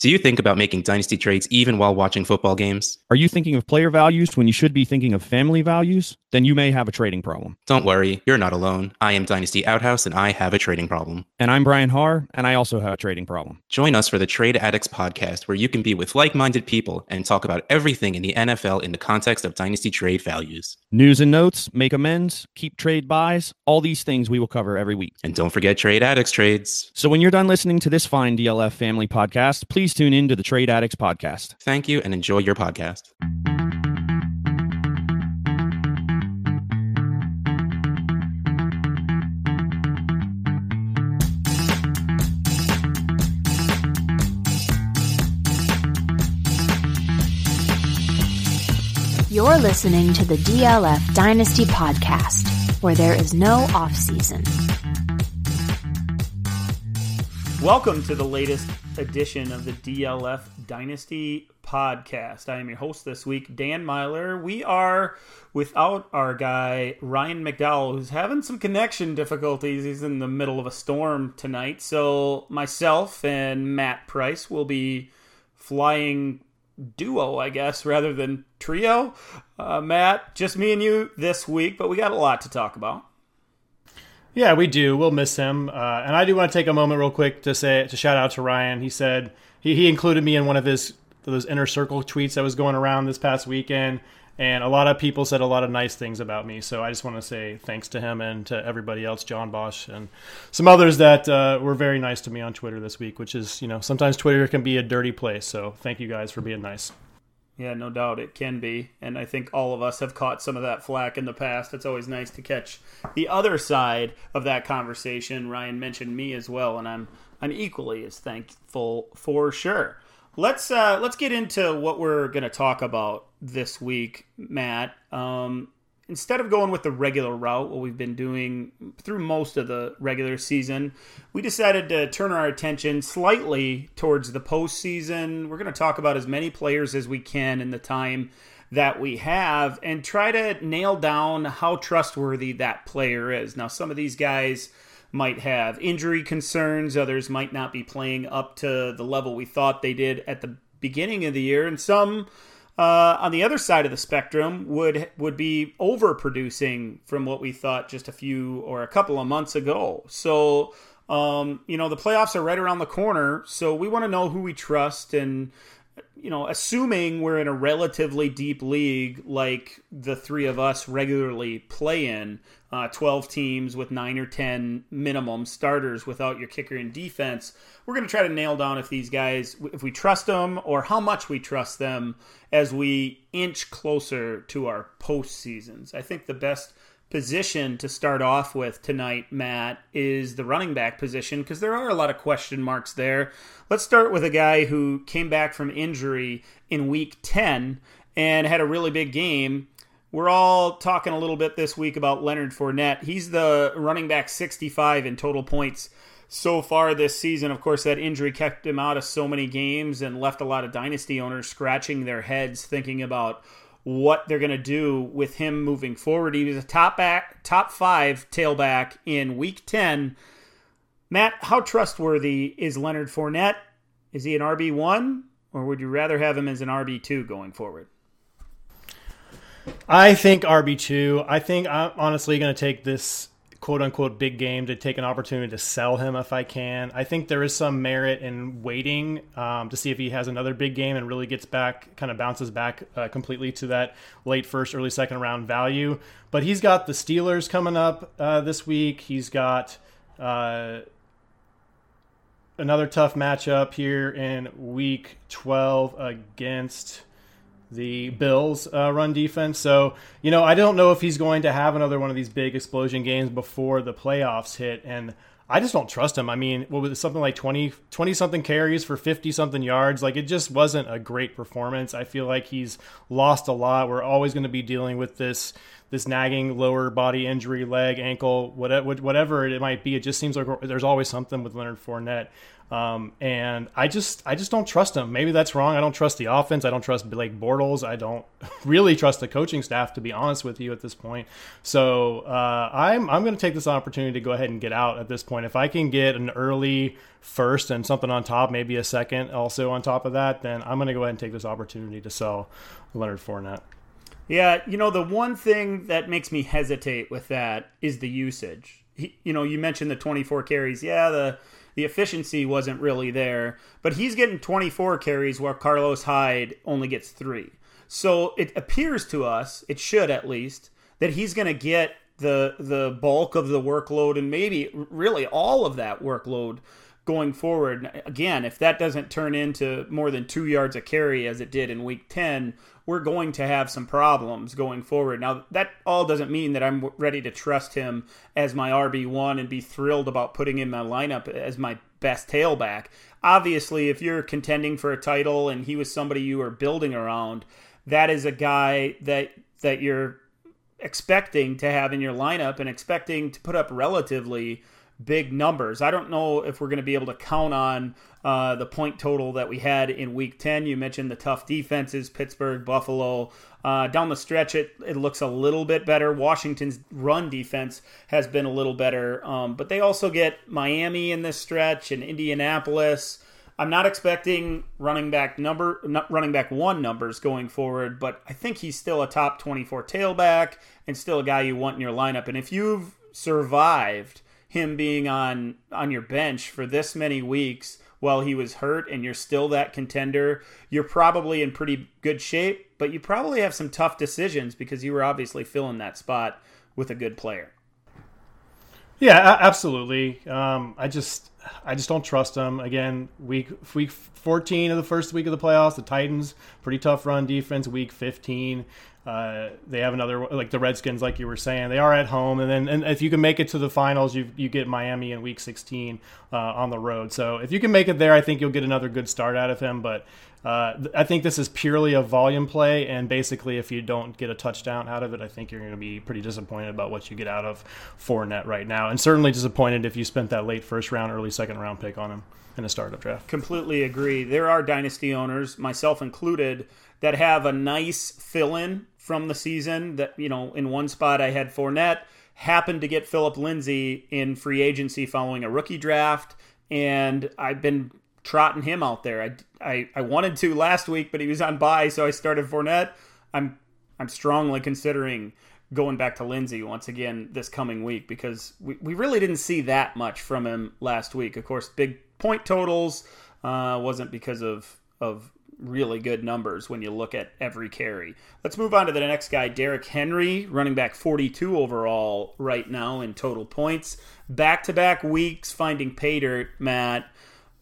Do you think about making dynasty trades even while watching football games? Are you thinking of player values when you should be thinking of family values? Then you may have a trading problem. Don't worry, you're not alone. I am Dynasty Outhouse and I have a trading problem. And I'm Brian Haar, and I also have a trading problem. Join us for the Trade Addicts podcast, where you can be with like minded people and talk about everything in the NFL in the context of dynasty trade values. News and notes, make amends, keep trade buys, all these things we will cover every week. And don't forget Trade Addicts trades. So when you're done listening to this fine DLF family podcast, please tune in to the Trade Addicts podcast. Thank you and enjoy your podcast. You're listening to the DLF Dynasty Podcast, where there is no off season. Welcome to the latest edition of the DLF Dynasty Podcast. I am your host this week, Dan Meylor. We are without our guy, Ryan McDowell, who's having some connection difficulties. He's in the middle of a storm tonight. So, myself and Matt Price will be flying duo, I guess, rather than trio. Uh, Matt, just me and you this week, but we got a lot to talk about. Yeah, we do. We'll miss him, uh, and I do want to take a moment real quick to say to shout out to Ryan. He said he, he included me in one of his those inner circle tweets that was going around this past weekend, and a lot of people said a lot of nice things about me. So I just want to say thanks to him and to everybody else, John Bosch and some others that uh, were very nice to me on Twitter this week. Which is, you know, sometimes Twitter can be a dirty place. So thank you guys for being nice. Yeah, no doubt it can be. And I think all of us have caught some of that flack in the past. It's always nice to catch the other side of that conversation. Ryan mentioned me as well, and I'm I'm equally as thankful for sure. Let's uh, let's get into what we're going to talk about this week, Matt. Um, instead of going with the regular route, what we've been doing through most of the regular season, we decided to turn our attention slightly towards the postseason. We're going to talk about as many players as we can in the time that we have and try to nail down how trustworthy that player is. Now, some of these guys might have injury concerns, others might not be playing up to the level we thought they did at the beginning of the year, and some uh, on the other side of the spectrum would would be overproducing from what we thought just a few or a couple of months ago. So um, you know the playoffs are right around the corner, so we want to know who we trust and you know assuming we're in a relatively deep league like the three of us regularly play in uh, 12 teams with 9 or 10 minimum starters without your kicker and defense we're going to try to nail down if these guys if we trust them or how much we trust them as we inch closer to our postseasons i think the best position to start off with tonight, Matt, is the running back position because there are a lot of question marks there. Let's start with a guy who came back from injury in week 10 and had a really big game. We're all talking a little bit this week about Leonard Fournette. He's the running back 65 in total points so far this season. Of course, that injury kept him out of so many games and left a lot of dynasty owners scratching their heads thinking about what they're going to do with him moving forward. He was a top back, top five tailback in Week Ten. Matt, how trustworthy is Leonard Fournette? Is he an RB one, or would you rather have him as an RB two going forward? I think RB two. I think I'm honestly going to take this quote unquote big game to take an opportunity to sell him if I can. I think there is some merit in waiting um, to see if he has another big game and really gets back, kind of bounces back uh, completely to that late first, early second round value. But he's got the Steelers coming up uh, this week. He's got. Uh, another tough matchup here in week 12 against the Bills uh, run defense. So, you know, I don't know if he's going to have another one of these big explosion games before the playoffs hit. And I just don't trust him. I mean, what was it, something like 20, 20 something carries for 50 something yards? Like, it just wasn't a great performance. I feel like he's lost a lot. We're always going to be dealing with this this nagging lower body injury, leg, ankle, whatever, whatever it might be. It just seems like there's always something with Leonard Fournette. Um, and I just I just don't trust him. Maybe that's wrong. I don't trust the offense. I don't trust Blake Bortles. I don't really trust the coaching staff to be honest with you at this point. So uh, I'm I'm going to take this opportunity to go ahead and get out at this point. If I can get an early first and something on top, maybe a second also on top of that, then I'm going to go ahead and take this opportunity to sell Leonard Fournette. Yeah, you know the one thing that makes me hesitate with that is the usage. He, you know, you mentioned the 24 carries. Yeah, the the efficiency wasn't really there. But he's getting 24 carries where Carlos Hyde only gets three. So it appears to us, it should at least, that he's going to get the the bulk of the workload and maybe really all of that workload going forward. Again, if that doesn't turn into more than two yards a carry as it did in week 10, we're going to have some problems going forward. Now, that all doesn't mean that I'm ready to trust him as my RB1 and be thrilled about putting in my lineup as my best tailback. Obviously, if you're contending for a title and he was somebody you were building around, that is a guy that that you're expecting to have in your lineup and expecting to put up relatively big numbers. I don't know if we're going to be able to count on uh, the point total that we had in week 10. You mentioned the tough defenses Pittsburgh, Buffalo. Uh, down the stretch, it, it looks a little bit better. Washington's run defense has been a little better, um, but they also get Miami in this stretch and Indianapolis. I'm not expecting running back number running back one numbers going forward, but I think he's still a top 24 tailback and still a guy you want in your lineup. And if you've survived him being on on your bench for this many weeks while he was hurt and you're still that contender, you're probably in pretty good shape, but you probably have some tough decisions because you were obviously filling that spot with a good player. Yeah, absolutely. Um, I just I just don't trust them. Again, week week 14 of the first week of the playoffs, the Titans pretty tough run defense. Week 15, uh, they have another like the Redskins, like you were saying, they are at home, and then and if you can make it to the finals, you you get Miami in Week 16 uh, on the road. So if you can make it there, I think you'll get another good start out of him. But uh, I think this is purely a volume play, and basically, if you don't get a touchdown out of it, I think you're going to be pretty disappointed about what you get out of Fournette right now, and certainly disappointed if you spent that late first round, early second round pick on him in a startup draft. Completely agree. There are dynasty owners, myself included, that have a nice fill in from the season. That you know, in one spot I had Fournette, happened to get Phillip Lindsay in free agency following a rookie draft, and I've been trotting him out there. I, I, I wanted to last week, but he was on bye, so I started Fournette. I'm I'm strongly considering going back to Lindsay once again this coming week because we, we really didn't see that much from him last week. Of course, big point totals uh, wasn't because of of really good numbers when you look at every carry. Let's move on to the next guy, Derrick Henry, running back 42 overall right now in total points. Back to back weeks finding pay dirt, Matt.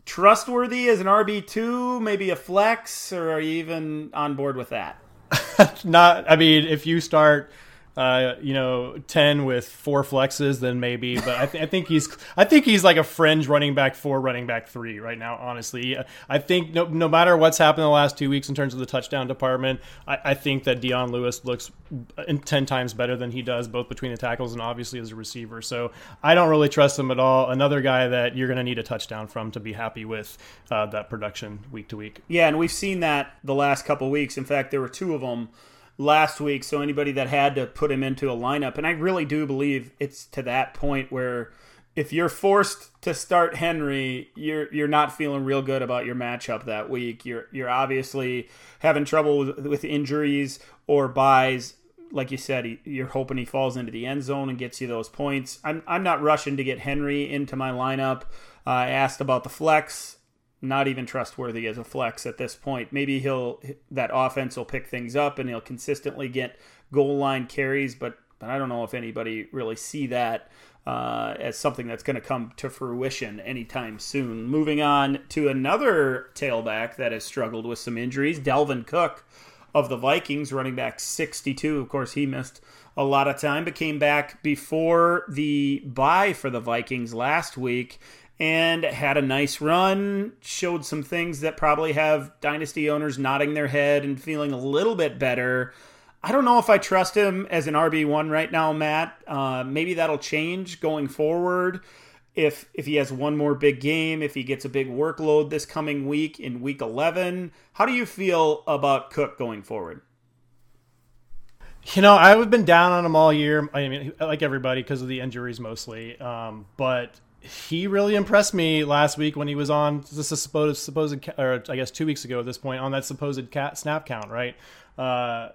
Trustworthy as an RB2, maybe a flex, or are you even on board with that? Not, I mean, if you start uh, you know, ten with four flexes, then maybe. But I, th- I, think he's I think he's like a fringe running back four, running back three right now. Honestly, I think no, no matter what's happened in the last two weeks in terms of the touchdown department, I, I think that Dion Lewis looks ten times better than he does, both between the tackles and obviously as a receiver. So I don't really trust him at all. Another guy that you're going to need a touchdown from to be happy with uh, that production week to week. Yeah, and we've seen that the last couple weeks. In fact, there were two of them last week. So anybody that had to put him into a lineup, and I really do believe it's to that point where if you're forced to start Henry, you're you're not feeling real good about your matchup that week. You're you're obviously having trouble with, with injuries or buys. Like you said, he, you're hoping he falls into the end zone and gets you those points. I'm I'm not rushing to get Henry into my lineup. Uh, I asked about the flex not even trustworthy as a flex at this point. Maybe he'll that offense will pick things up and he'll consistently get goal line carries, but but I don't know if anybody really see that uh, as something that's going to come to fruition anytime soon. Moving on to another tailback that has struggled with some injuries, Dalvin Cook of the Vikings, running back 62. Of course, he missed a lot of time, but came back before the bye for the Vikings last week and had a nice run. Showed some things that probably have dynasty owners nodding their head and feeling a little bit better. I don't know if I trust him as an RB1 right now, Matt. Uh, maybe that'll change going forward. if if he has one more big game, if he gets a big workload this coming week in week 11. How do you feel about Cook going forward? You know, I've been down on him all year. I mean, like everybody, because of the injuries mostly. Um, but he really impressed me last week when he was on this is supposed supposed or I guess two weeks ago at this point on that supposed cat snap count, right? Uh,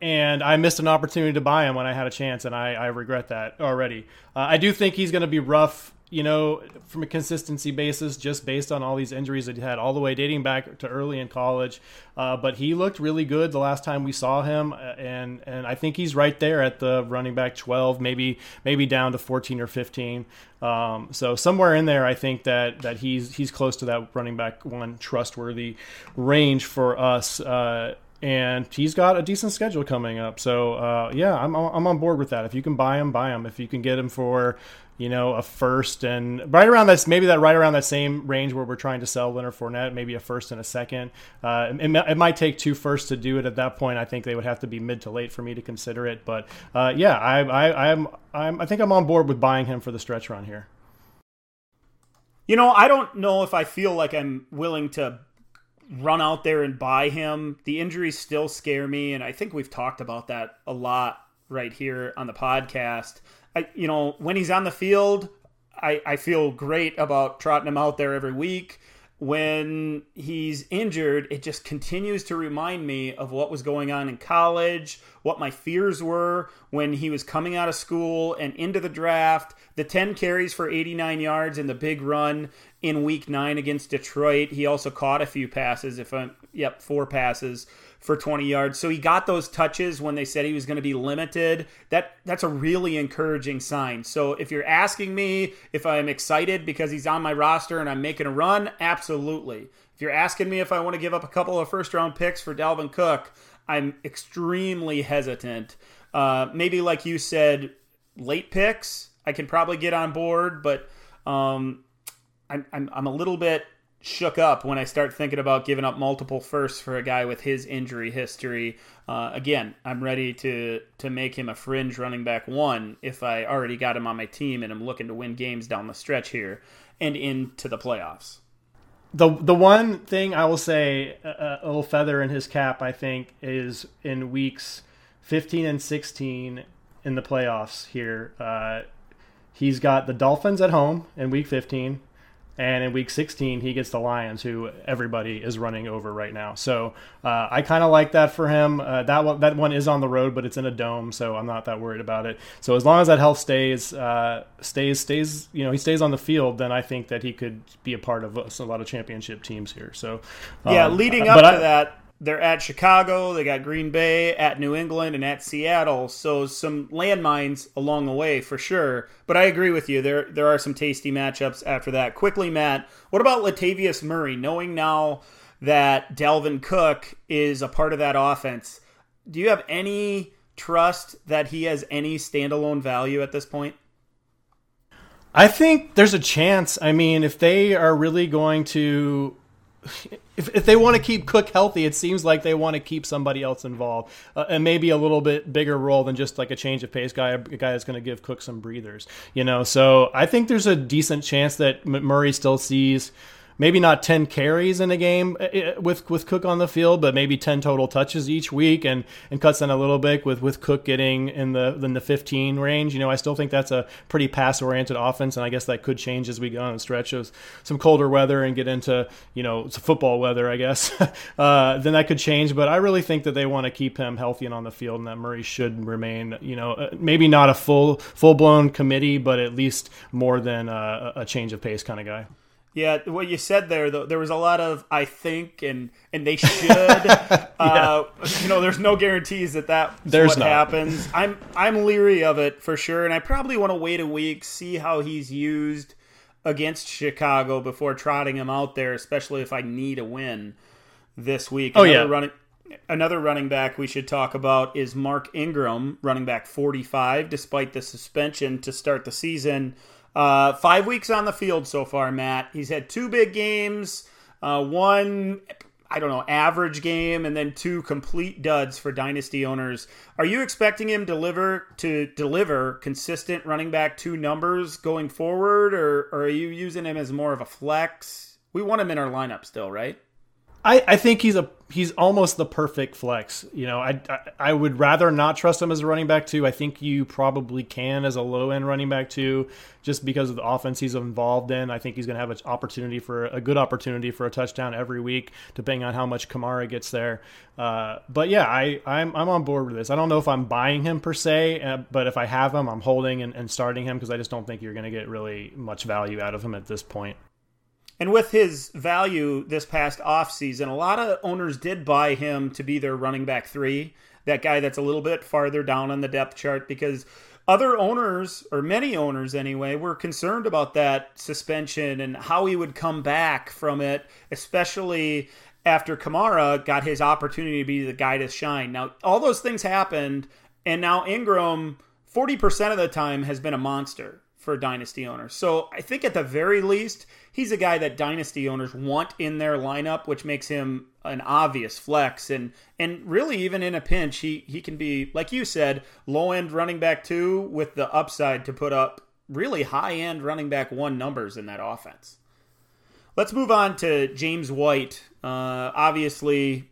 and I missed an opportunity to buy him when I had a chance, and I, I regret that already. Uh, I do think he's going to be rough you know, from a consistency basis, just based on all these injuries that he had all the way dating back to early in college. Uh, but he looked really good the last time we saw him, uh, and and I think he's right there at the running back 12, maybe maybe down to 14 or 15. Um, so somewhere in there, I think that that he's he's close to that running back one trustworthy range for us. Uh, and he's got a decent schedule coming up. So uh, yeah, I'm I'm on board with that. If you can buy him, buy him. If you can get him for you know, a first and right around this, maybe that right around that same range where we're trying to sell Leonard Fournette, maybe a first and a second. Uh, it, it, might take two firsts to do it at that point. I think they would have to be mid to late for me to consider it. But uh, yeah, I, I, I'm, I'm, I think I'm on board with buying him for the stretch run here. You know, I don't know if I feel like I'm willing to run out there and buy him. The injuries still scare me, and I think we've talked about that a lot right here on the podcast. I, you know, when he's on the field, I, I feel great about trotting him out there every week. When he's injured, it just continues to remind me of what was going on in college, what my fears were when he was coming out of school and into the draft. The 10 carries for 89 yards and the big run in week nine against Detroit. He also caught a few passes, if I'm, yep, four passes for 20 yards. So he got those touches when they said he was going to be limited. That that's a really encouraging sign. So if you're asking me if I'm excited because he's on my roster and I'm making a run, absolutely. If you're asking me if I want to give up a couple of first round picks for Dalvin Cook, I'm extremely hesitant. Uh, maybe like you said, late picks, I can probably get on board, but um, I'm, I'm, I'm a little bit shook up when I start thinking about giving up multiple firsts for a guy with his injury history. Uh, again, I'm ready to to make him a fringe running back one if I already got him on my team and I'm looking to win games down the stretch here and into the playoffs. The the one thing I will say a, a little feather in his cap I think is in weeks 15 and 16 in the playoffs here. Uh, he's got the Dolphins at home in week 15 and in week 16, he gets the Lions, who everybody is running over right now. So uh, I kind of like that for him. Uh, that one, that one is on the road, but it's in a dome, so I'm not that worried about it. So as long as that health stays, uh, stays, stays, you know, he stays on the field, then I think that he could be a part of a, a lot of championship teams here. So yeah, um, leading up to I, that, they're at Chicago, they got Green Bay, at New England, and at Seattle. So some landmines along the way for sure. But I agree with you. There there are some tasty matchups after that. Quickly, Matt, what about Latavius Murray? Knowing now that Dalvin Cook is a part of that offense, do you have any trust that he has any standalone value at this point? I think there's a chance. I mean, if they are really going to if, if they want to keep Cook healthy, it seems like they want to keep somebody else involved, uh, and maybe a little bit bigger role than just like a change of pace guy, a guy that's going to give Cook some breathers, you know. So I think there's a decent chance that Murray still sees maybe not 10 carries in a game uh, uh, with with Cook on the field, but maybe 10 total touches each week and and cuts in a little bit with with Cook getting in the in the 15 range. You know, I still think that's a pretty pass oriented offense, and I guess that could change as we go on stretch of some colder weather and get into you know football weather, I guess. uh, then that could change, but I really think that they want to keep him healthy and on the field, and that Murray should remain. You know, uh, maybe not a full full blown committee, but at least more than a, a change of pace kind of guy. Yeah, what you said there, though, there was a lot of I think and and they should. yeah. uh, you know, there's no guarantees that that what not. happens. I'm I'm leery of it for sure, and I probably want to wait a week, see how he's used against Chicago before trotting him out there, especially if I need a win this week. Oh another yeah, running. Another running back we should talk about is Mark Ingram, running back 45, despite the suspension to start the season. Uh, five weeks on the field so far, Matt. He's had two big games. Uh, one, I don't know, average game and then two complete duds for dynasty owners. Are you expecting him deliver to deliver consistent running back two numbers going forward, or, or are you using him as more of a flex? We want him in our lineup still, right? I, I think he's a he's almost the perfect flex. You know, I, I, I would rather not trust him as a running back too. I think you probably can as a low end running back too, just because of the offense he's involved in. I think he's going to have an opportunity for a good opportunity for a touchdown every week, depending on how much Kamara gets there. Uh, but yeah, I I'm I'm on board with this. I don't know if I'm buying him per se, uh, but if I have him, I'm holding and, and starting him because I just don't think you're going to get really much value out of him at this point. And with his value this past offseason, a lot of owners did buy him to be their running back three, that guy that's a little bit farther down on the depth chart, because other owners, or many owners anyway, were concerned about that suspension and how he would come back from it, especially after Kamara got his opportunity to be the guy to shine. Now, all those things happened, and now Ingram, 40% of the time, has been a monster for dynasty owners. So I think at the very least, he's a guy that dynasty owners want in their lineup, which makes him an obvious flex. And and really, even in a pinch, he he can be like you said, low end running back two with the upside to put up really high end running back one numbers in that offense. Let's move on to James White. Uh, obviously,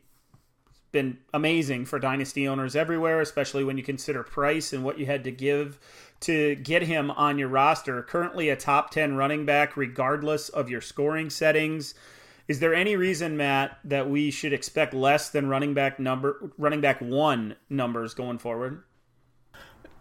been amazing for dynasty owners everywhere, especially when you consider price and what you had to give to get him on your roster. Currently a top 10 running back, regardless of your scoring settings. Is there any reason, Matt, that we should expect less than running back number running back one numbers going forward?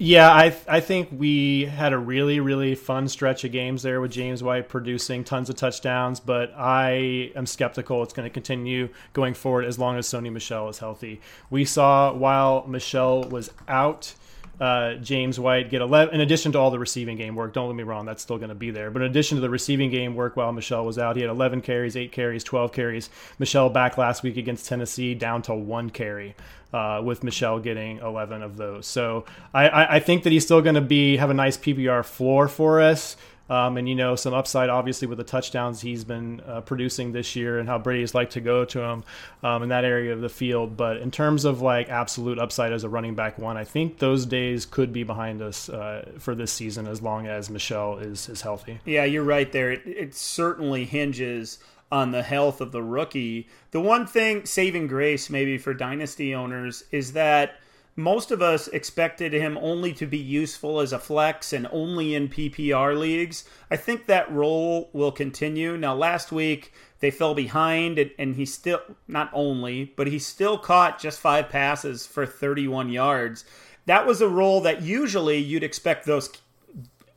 Yeah, I I think we had a really really fun stretch of games there with James White producing tons of touchdowns, but I am skeptical it's going to continue going forward as long as Sony Michel is healthy. We saw while Michel was out uh, James White get 11, in addition to all the receiving game work. Don't let me wrong, that's still going to be there. But in addition to the receiving game work while Michel was out, he had 11 carries, 8 carries, 12 carries. Michel back last week against Tennessee down to one carry. Uh, with Michel getting 11 of those, so I, I, I think that he's still going to be have a nice PPR floor for us. Um, and you know some upside obviously with the touchdowns he's been uh, producing this year and how Brady's like to go to him um, in that area of the field. But in terms of like absolute upside as a running back one, I think those days could be behind us uh, for this season as long as Michel is is healthy. Yeah, you're right there. It, it certainly hinges on the health of the rookie. The one thing saving grace maybe for dynasty owners is that most of us expected him only to be useful as a flex and only in PPR leagues. I think that role will continue. Now, last week they fell behind, and, and he still, not only, but he still caught just five passes for 31 yards. That was a role that usually you'd expect those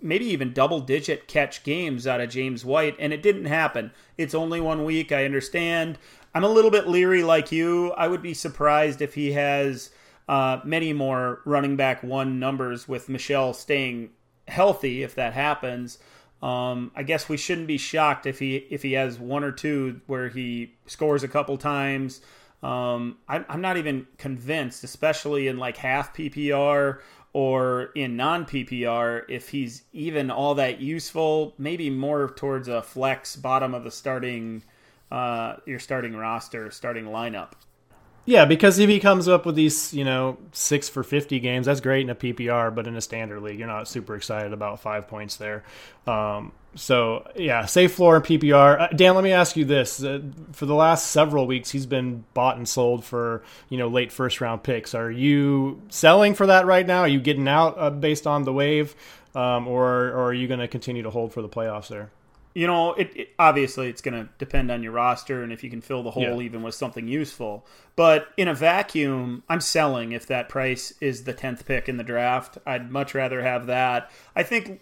maybe even double digit catch games out of James White, and it didn't happen. It's only one week, I understand. I'm a little bit leery like you. I would be surprised if he has uh, many more running back one numbers with Michel staying healthy if that happens. Um, I guess we shouldn't be shocked if he if he has one or two where he scores a couple times. Um, I, I'm not even convinced, especially in like half PPR or in non PPR, if he's even all that useful. Maybe more towards a flex bottom of the starting uh, your starting roster, starting lineup. Yeah, because if he comes up with these, you know, six for 50 games, that's great in a PPR, but in a standard league, you're not super excited about five points there. Um, so, yeah, safe floor and PPR. Uh, Dan, let me ask you this. Uh, for the last several weeks, he's been bought and sold for, you know, late first round picks. Are you selling for that right now? Are you getting out uh, based on the wave? Um, or, or are you going to continue to hold for the playoffs there? You know, it, it obviously it's going to depend on your roster and if you can fill the hole yeah. even with something useful. But in a vacuum, I'm selling if that price is the 10th pick in the draft. I'd much rather have that. I think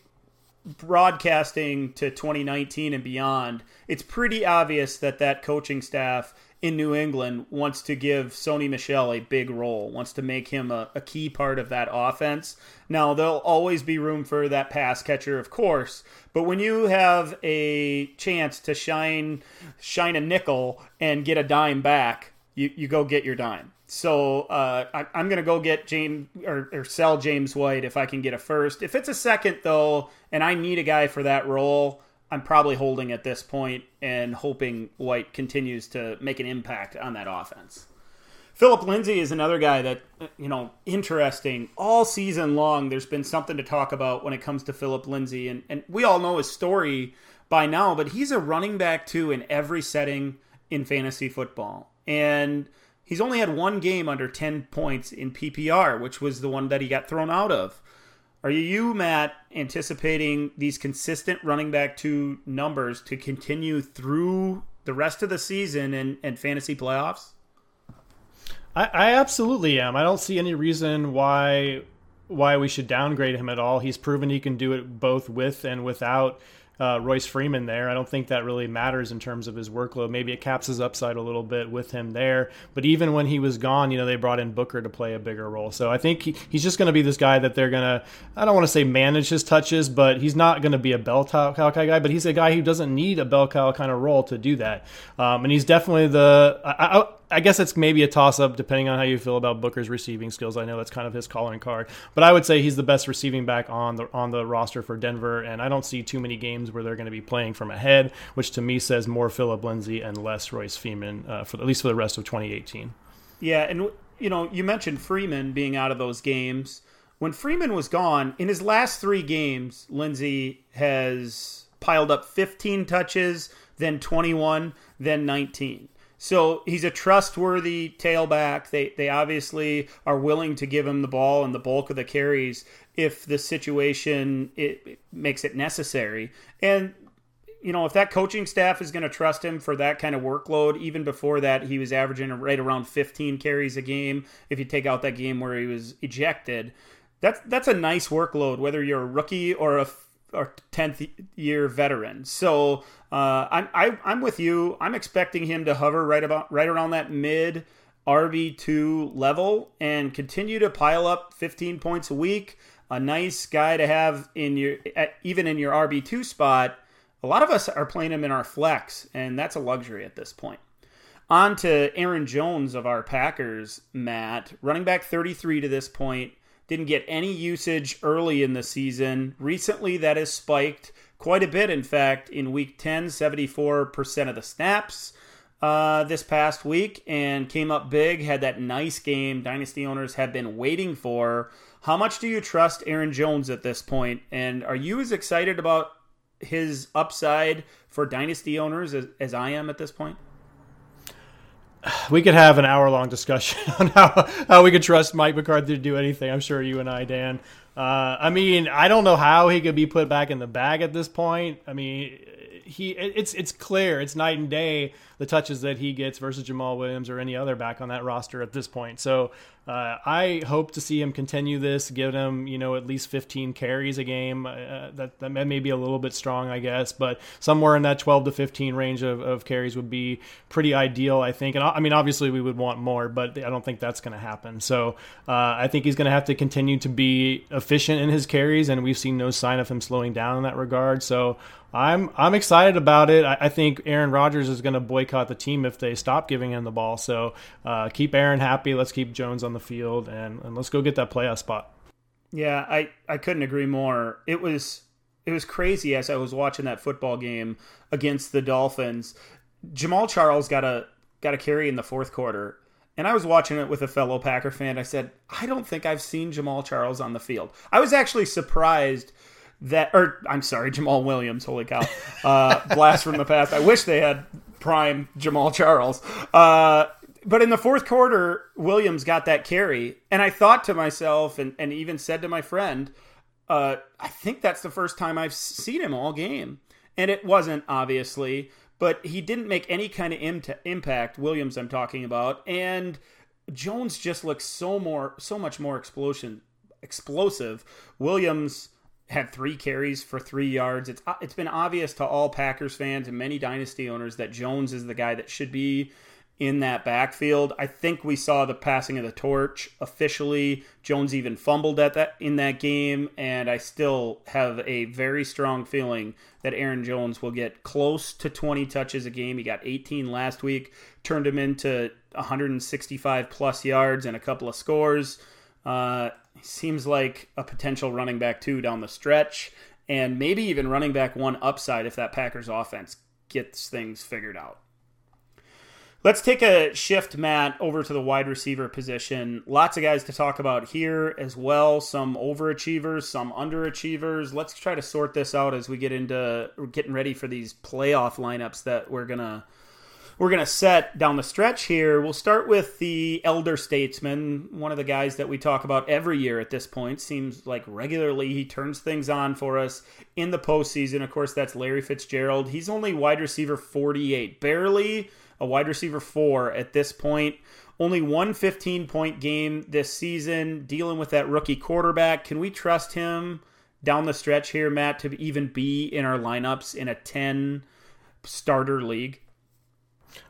broadcasting to 2019 and beyond, it's pretty obvious that that coaching staff in New England wants to give Sony Michel a big role, wants to make him a, a, key part of that offense. Now, there'll always be room for that pass catcher, of course, but when you have a chance to shine shine a nickel and get a dime back, you, you go get your dime. So uh, I, am going to go get James or, or sell James White if I can get a first. If it's a second, though, and I need a guy for that role, I'm probably holding at this point and hoping White continues to make an impact on that offense. Phillip Lindsay is another guy that, you know, interesting. All season long, there's been something to talk about when it comes to Phillip Lindsay. And, and we all know his story by now, but he's a running back, too, in every setting in fantasy football. And he's only had one game under 10 points in PPR, which was the one that he got thrown out of. Are you, Matt, anticipating these consistent running back two numbers to continue through the rest of the season and, and fantasy playoffs? I, I absolutely am. I don't see any reason why why we should downgrade him at all. He's proven he can do it both with and without uh, Royce Freeman there. I don't think that really matters in terms of his workload. Maybe it caps his upside a little bit with him there. But even when he was gone, you know, they brought in Booker to play a bigger role. So I think he, he's just going to be this guy that they're going to, I don't want to say manage his touches, but he's not going to be a bell cow guy, but he's a guy who doesn't need a bell cow kind of role to do that. Um, and he's definitely the, I, I, I guess it's maybe a toss up depending on how you feel about Booker's receiving skills. I know that's kind of his calling card, but I would say he's the best receiving back on the on the roster for Denver, and I don't see too many games where they're going to be playing from ahead, which to me says more Phillip Lindsay and less Royce Freeman uh, for at least for the rest of 2018. Yeah, and you know you mentioned Freeman being out of those games. When Freeman was gone in his last three games, Lindsay has piled up 15 touches, then 21, then 19. So he's a trustworthy tailback. They they obviously are willing to give him the ball and the bulk of the carries if the situation it, it makes it necessary. And you know, if that coaching staff is going to trust him for that kind of workload, even before that, he was averaging right around 15 carries a game. If you take out that game where he was ejected, that's that's a nice workload, whether you're a rookie or a or 10th year veteran. So uh, I'm I, am i am with you. I'm expecting him to hover right about right around that mid RB two level and continue to pile up 15 points a week. A nice guy to have in your even in your RB two spot. A lot of us are playing him in our flex, and that's a luxury at this point. On to Aaron Jones of our Packers, Matt, running back 33 to this point didn't get any usage early in the season. Recently, that has spiked quite a bit. In fact, in week 10, 74% of the snaps uh, this past week and came up big, had that nice game Dynasty owners have been waiting for. How much do you trust Aaron Jones at this point? And are you as excited about his upside for Dynasty owners as, as I am at this point? we could have an hour long discussion on how, how we could trust Mike McCarthy to do anything. I'm sure you and I, Dan. Uh, I mean, I don't know how he could be put back in the bag at this point. I mean, he it's it's clear, it's night and day the touches that he gets versus Jamaal Williams or any other back on that roster at this point. So uh, I hope to see him continue this, give him you know at least 15 carries a game. Uh, that that may be a little bit strong, I guess, but somewhere in that 12 to 15 range of, of carries would be pretty ideal, I think. And I mean, obviously we would want more, but I don't think that's going to happen. So uh, I think he's going to have to continue to be efficient in his carries, and we've seen no sign of him slowing down in that regard. So I'm I'm excited about it. I, I think Aaron Rodgers is going to boycott the team if they stop giving him the ball. So uh, keep Aaron happy. Let's keep Jones on the field and, and let's go get that playoff spot. Yeah, I, I couldn't agree more. It was it was crazy as I was watching that football game against the Dolphins. Jamaal Charles got a got a carry in the fourth quarter, and I was watching it with a fellow Packer fan. I said, I don't think I've seen Jamaal Charles on the field. I was actually surprised that, or I'm sorry, Jamaal Williams. Holy cow! Uh, blast from the past. I wish they had prime Jamaal Charles. Uh, but in the fourth quarter, Williams got that carry, and I thought to myself, and, and even said to my friend, uh, I think that's the first time I've seen him all game. And it wasn't, obviously, but he didn't make any kind of Im- impact, Williams, I'm talking about. And Jones just looks so more, so much more explosion, explosive. Williams had three carries for three yards. It's uh, it's been obvious to all Packers fans and many dynasty owners that Jones is the guy that should be in that backfield. I think we saw the passing of the torch officially. Jones even fumbled at that in that game, and I still have a very strong feeling that Aaron Jones will get close to 20 touches a game. He got 18 last week, turned him into 165 plus yards and a couple of scores. Uh, seems like a potential running back too down the stretch. and maybe even running back one upside if that Packers offense gets things figured out. Let's take a shift, Matt, over to the wide receiver position. Lots of guys to talk about here as well. Some overachievers, some underachievers. Let's try to sort this out as we get into getting ready for these playoff lineups that we're gonna we're gonna set down the stretch here. We'll start with the elder statesman, one of the guys that we talk about every year at this point. Seems like regularly he turns things on for us in the postseason. Of course, that's Larry Fitzgerald. He's only wide receiver 48, barely a wide receiver four at this point. Only one 15 point game this season, dealing with that rookie quarterback. Can we trust him down the stretch here, Matt, to even be in our lineups in a 10 starter league?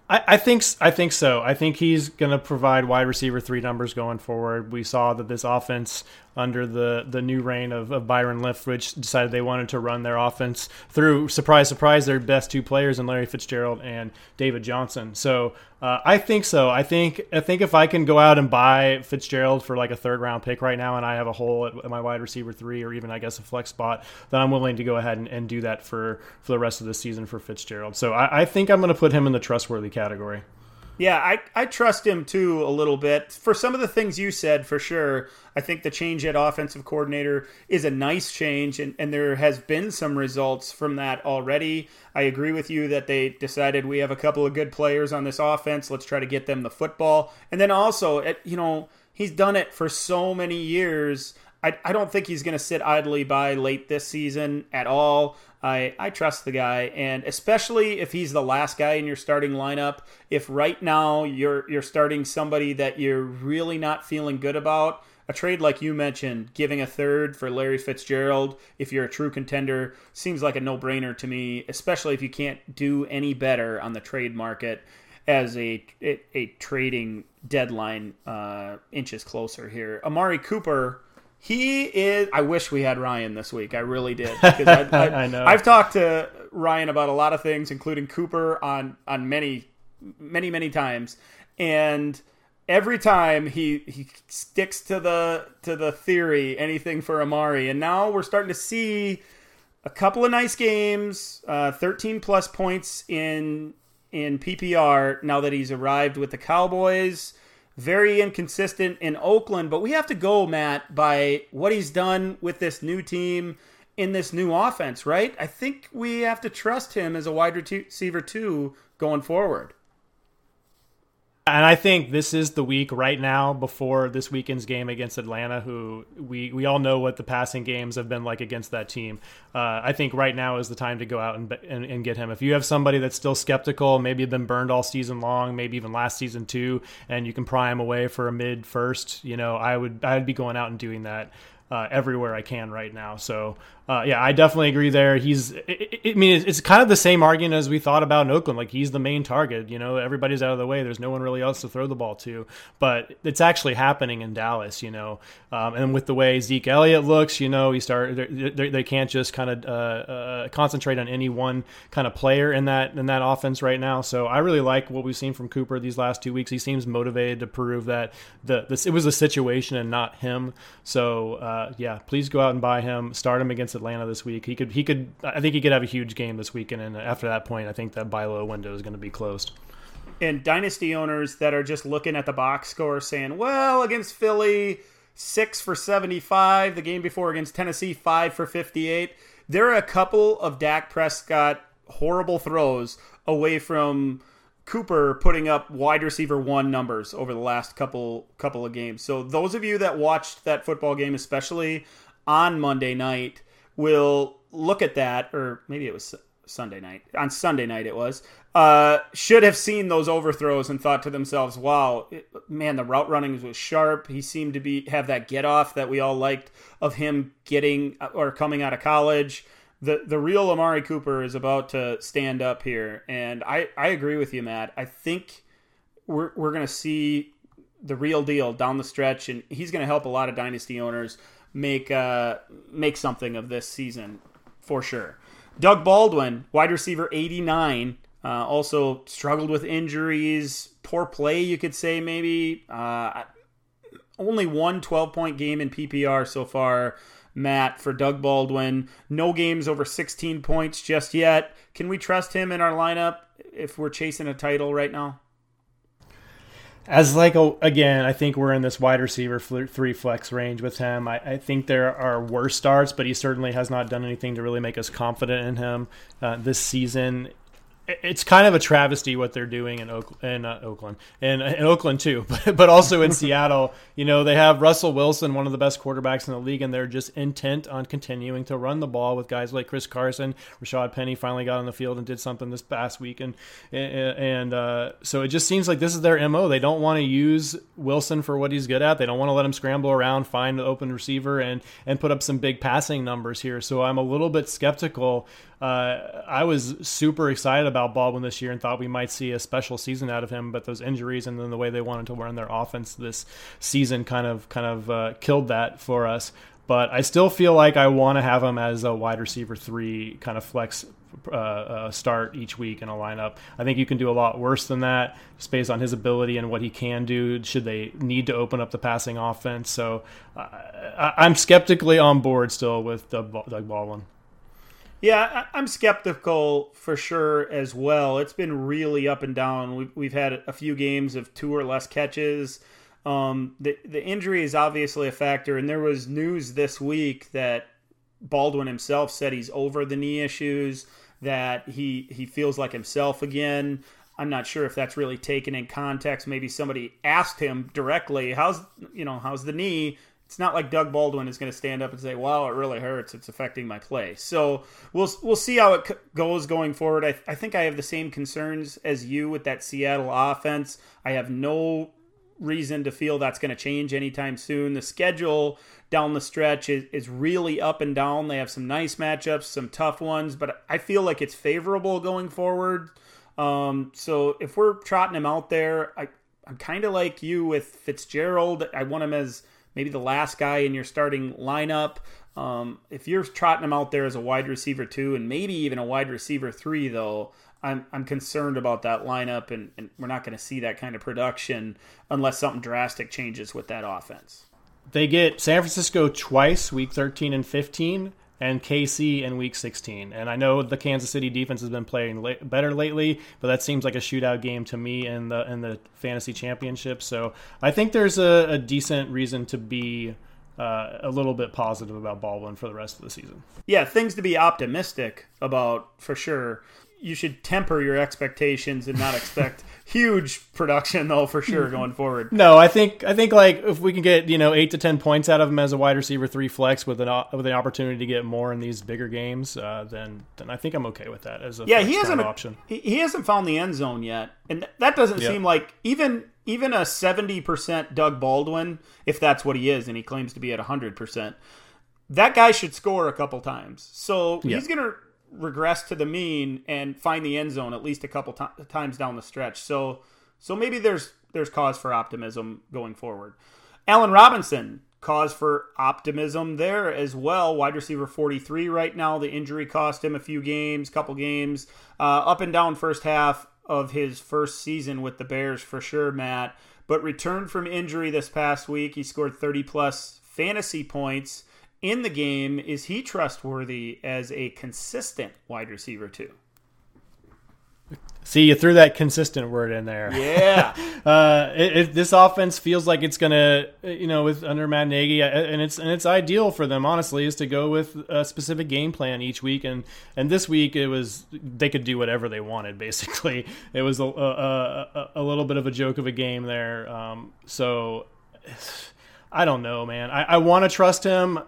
I, I think I think so. I think he's going to provide wide receiver three numbers going forward. We saw that this offense under the the new reign of, of Byron Leftwich decided they wanted to run their offense through surprise surprise their best two players in Larry Fitzgerald and David Johnson. So uh, I think so. I think I think if I can go out and buy Fitzgerald for like a third round pick right now, and I have a hole at, my wide receiver three or even I guess a flex spot, then I'm willing to go ahead and, and do that for for the rest of the season for Fitzgerald. So I, I think I'm going to put him in the trustworthy category. Yeah, I, I trust him too a little bit. For some of the things you said, for sure, I think the change at offensive coordinator is a nice change, and, and there has been some results from that already. I agree with you that they decided we have a couple of good players on this offense. Let's try to get them the football. And then also, you know, he's done it for so many years. I, I don't think he's going to sit idly by late this season at all. I, I trust the guy, and especially if he's the last guy in your starting lineup. If right now you're you're starting somebody that you're really not feeling good about, a trade like you mentioned, giving a third for Larry Fitzgerald, if you're a true contender, seems like a no brainer to me. Especially if you can't do any better on the trade market as a a, a trading deadline uh, inches closer here. Amari Cooper he is. I wish we had Ryan this week. I really did because I, I, I know I've talked to Ryan about a lot of things, including Cooper on on many, many, many times, and every time he he sticks to the to the theory anything for Amari, and now we're starting to see a couple of nice games, uh, 13 plus points in in PPR now that he's arrived with the Cowboys very inconsistent in Oakland, but we have to go, Matt, by what he's done with this new team in this new offense, right? I think we have to trust him as a wide receiver too going forward. And I think this is the week right now before this weekend's game against Atlanta, who we, we all know what the passing games have been like against that team. Uh, I think right now is the time to go out and, and, and get him. If you have somebody that's still skeptical, maybe been burned all season long, maybe even last season too, and you can pry him away for a mid first, you know, I would I would be going out and doing that. Uh, everywhere I can right now. So uh, yeah, I definitely agree there. He's, it, I mean, it's, kind of the same argument as we thought about in Oakland. Like he's the main target. You know, everybody's out of the way. There's no one really else to throw the ball to. But it's actually happening in Dallas. You know, um, and with the way Zeke Elliott looks, you know, he start they, they can't just kind of uh, uh, concentrate on any one kind of player in that in that offense right now. So I really like what we've seen from Cooper these last two weeks. He seems motivated to prove that the this it was a situation and not him. So uh, yeah, please go out and buy him. Start him against Atlanta this week. He could he could I think he could have a huge game this weekend, and after that point, I think that buy low window is going to be closed. And dynasty owners that are just looking at the box score, saying, "Well, against Philly, six for seventy-five. The game before against Tennessee, five for fifty-eight. There are a couple of Dak Prescott horrible throws away from." Cooper putting up wide receiver one numbers over the last couple couple of games. So those of you that watched that football game, especially on Monday night, will look at that, or maybe it was Sunday night. On Sunday night, it was. Uh, should have seen those overthrows and thought to themselves, "Wow, it, man, the route running was sharp. He seemed to be have that get off that we all liked of him getting or coming out of college." The the real Amari Cooper is about to stand up here, and I I agree with you, Matt. I think we're we're gonna see the real deal down the stretch, and he's gonna help a lot of dynasty owners make uh, make something of this season for sure. Doug Baldwin, wide receiver 89, uh, also struggled with injuries, poor play, you could say maybe. Uh, only one 12 point game in PPR so far Matt, for Doug Baldwin. No games over 16 points just yet. Can we trust him in our lineup if we're chasing a title right now? As like a, again, I think we're in this wide receiver three flex range with him. I, I, think there are worse starts, but he certainly has not done anything to really make us confident in him uh, this season it's kind of a travesty what they're doing in Oakland, in uh, Oakland, and in Oakland too, but, but also in Seattle. You know, they have Russell Wilson, one of the best quarterbacks in the league, and they're just intent on continuing to run the ball with guys like Chris Carson. Rashaad Penny finally got on the field and did something this past week, and and uh, so it just seems like this is their mo. They don't want to use Wilson for what he's good at. They don't want to let him scramble around, find the open receiver, and and put up some big passing numbers here. So I'm a little bit skeptical uh, I was super excited about Baldwin this year and thought we might see a special season out of him. But those injuries and then the way they wanted to run their offense this season kind of kind of uh, killed that for us. But I still feel like I want to have him as a wide receiver three kind of flex uh, uh, start each week in a lineup. I think you can do a lot worse than that, just based on his ability and what he can do. Should they need to open up the passing offense? So uh, I, am skeptically on board still with Doug, Doug Baldwin. Yeah, I'm skeptical for sure as well. It's been really up and down. We've, we've had a few games of two or less catches. Um, the the injury is obviously a factor, and there was news this week that Baldwin himself said he's over the knee issues, that he he feels like himself again. I'm not sure if that's really taken in context. Maybe somebody asked him directly, "How's you know how's the knee?" It's not like Doug Baldwin is going to stand up and say, "Wow, it really hurts. It's affecting my play." So we'll we'll see how it goes going forward. I, I think I have the same concerns as you with that Seattle offense. I have no reason to feel that's going to change anytime soon. The schedule down the stretch is, is really up and down. They have some nice matchups, some tough ones, but I feel like it's favorable going forward. Um, so if we're trotting him out there, I, I'm kind of like you with Fitzgerald. I want him as maybe the last guy in your starting lineup. Um, if you're trotting him out there as a wide receiver two and maybe even a wide receiver three, though, I'm, I'm concerned about that lineup, and, and we're not going to see that kind of production unless something drastic changes with that offense. They get San Francisco twice, week 13 and 15 and KC in Week 16. And I know the Kansas City defense has been playing la- better lately, but that seems like a shootout game to me in the in the fantasy championship. So I think there's a, a decent reason to be. Uh, a little bit positive about Baldwin for the rest of the season. Yeah, things to be optimistic about for sure you should temper your expectations and not expect huge production though for sure going forward. No, I think I think like if we can get you know eight to ten points out of him as a wide receiver three flex with an with an opportunity to get more in these bigger games, uh, then then I think I'm okay with that as a yeah he hasn't option. He, he hasn't found the end zone yet, and that doesn't yep. seem like even even a seventy percent Doug Baldwin, if that's what he is, and he claims to be at hundred percent. That guy should score a couple times. So yep. he's gonna regress to the mean and find the end zone at least a couple times down the stretch. So so maybe there's there's cause for optimism going forward. Allen Robinson cause for optimism there as well. Wide receiver 43 right now. The injury cost him a few games, couple games, uh, up and down first half of his first season with the Bears for sure, Matt. But returned from injury this past week. He scored 30 plus fantasy points in the game, is he trustworthy as a consistent wide receiver too? See, you threw that consistent word in there. Yeah. uh, it, it, this offense feels like it's gonna, you know, with under Matt Nagy, uh, and it's and it's ideal for them, honestly, is to go with a specific game plan each week. And and this week it was they could do whatever they wanted. Basically, it was a a, a, a little bit of a joke of a game there. Um, so I don't know, man. I, I want to trust him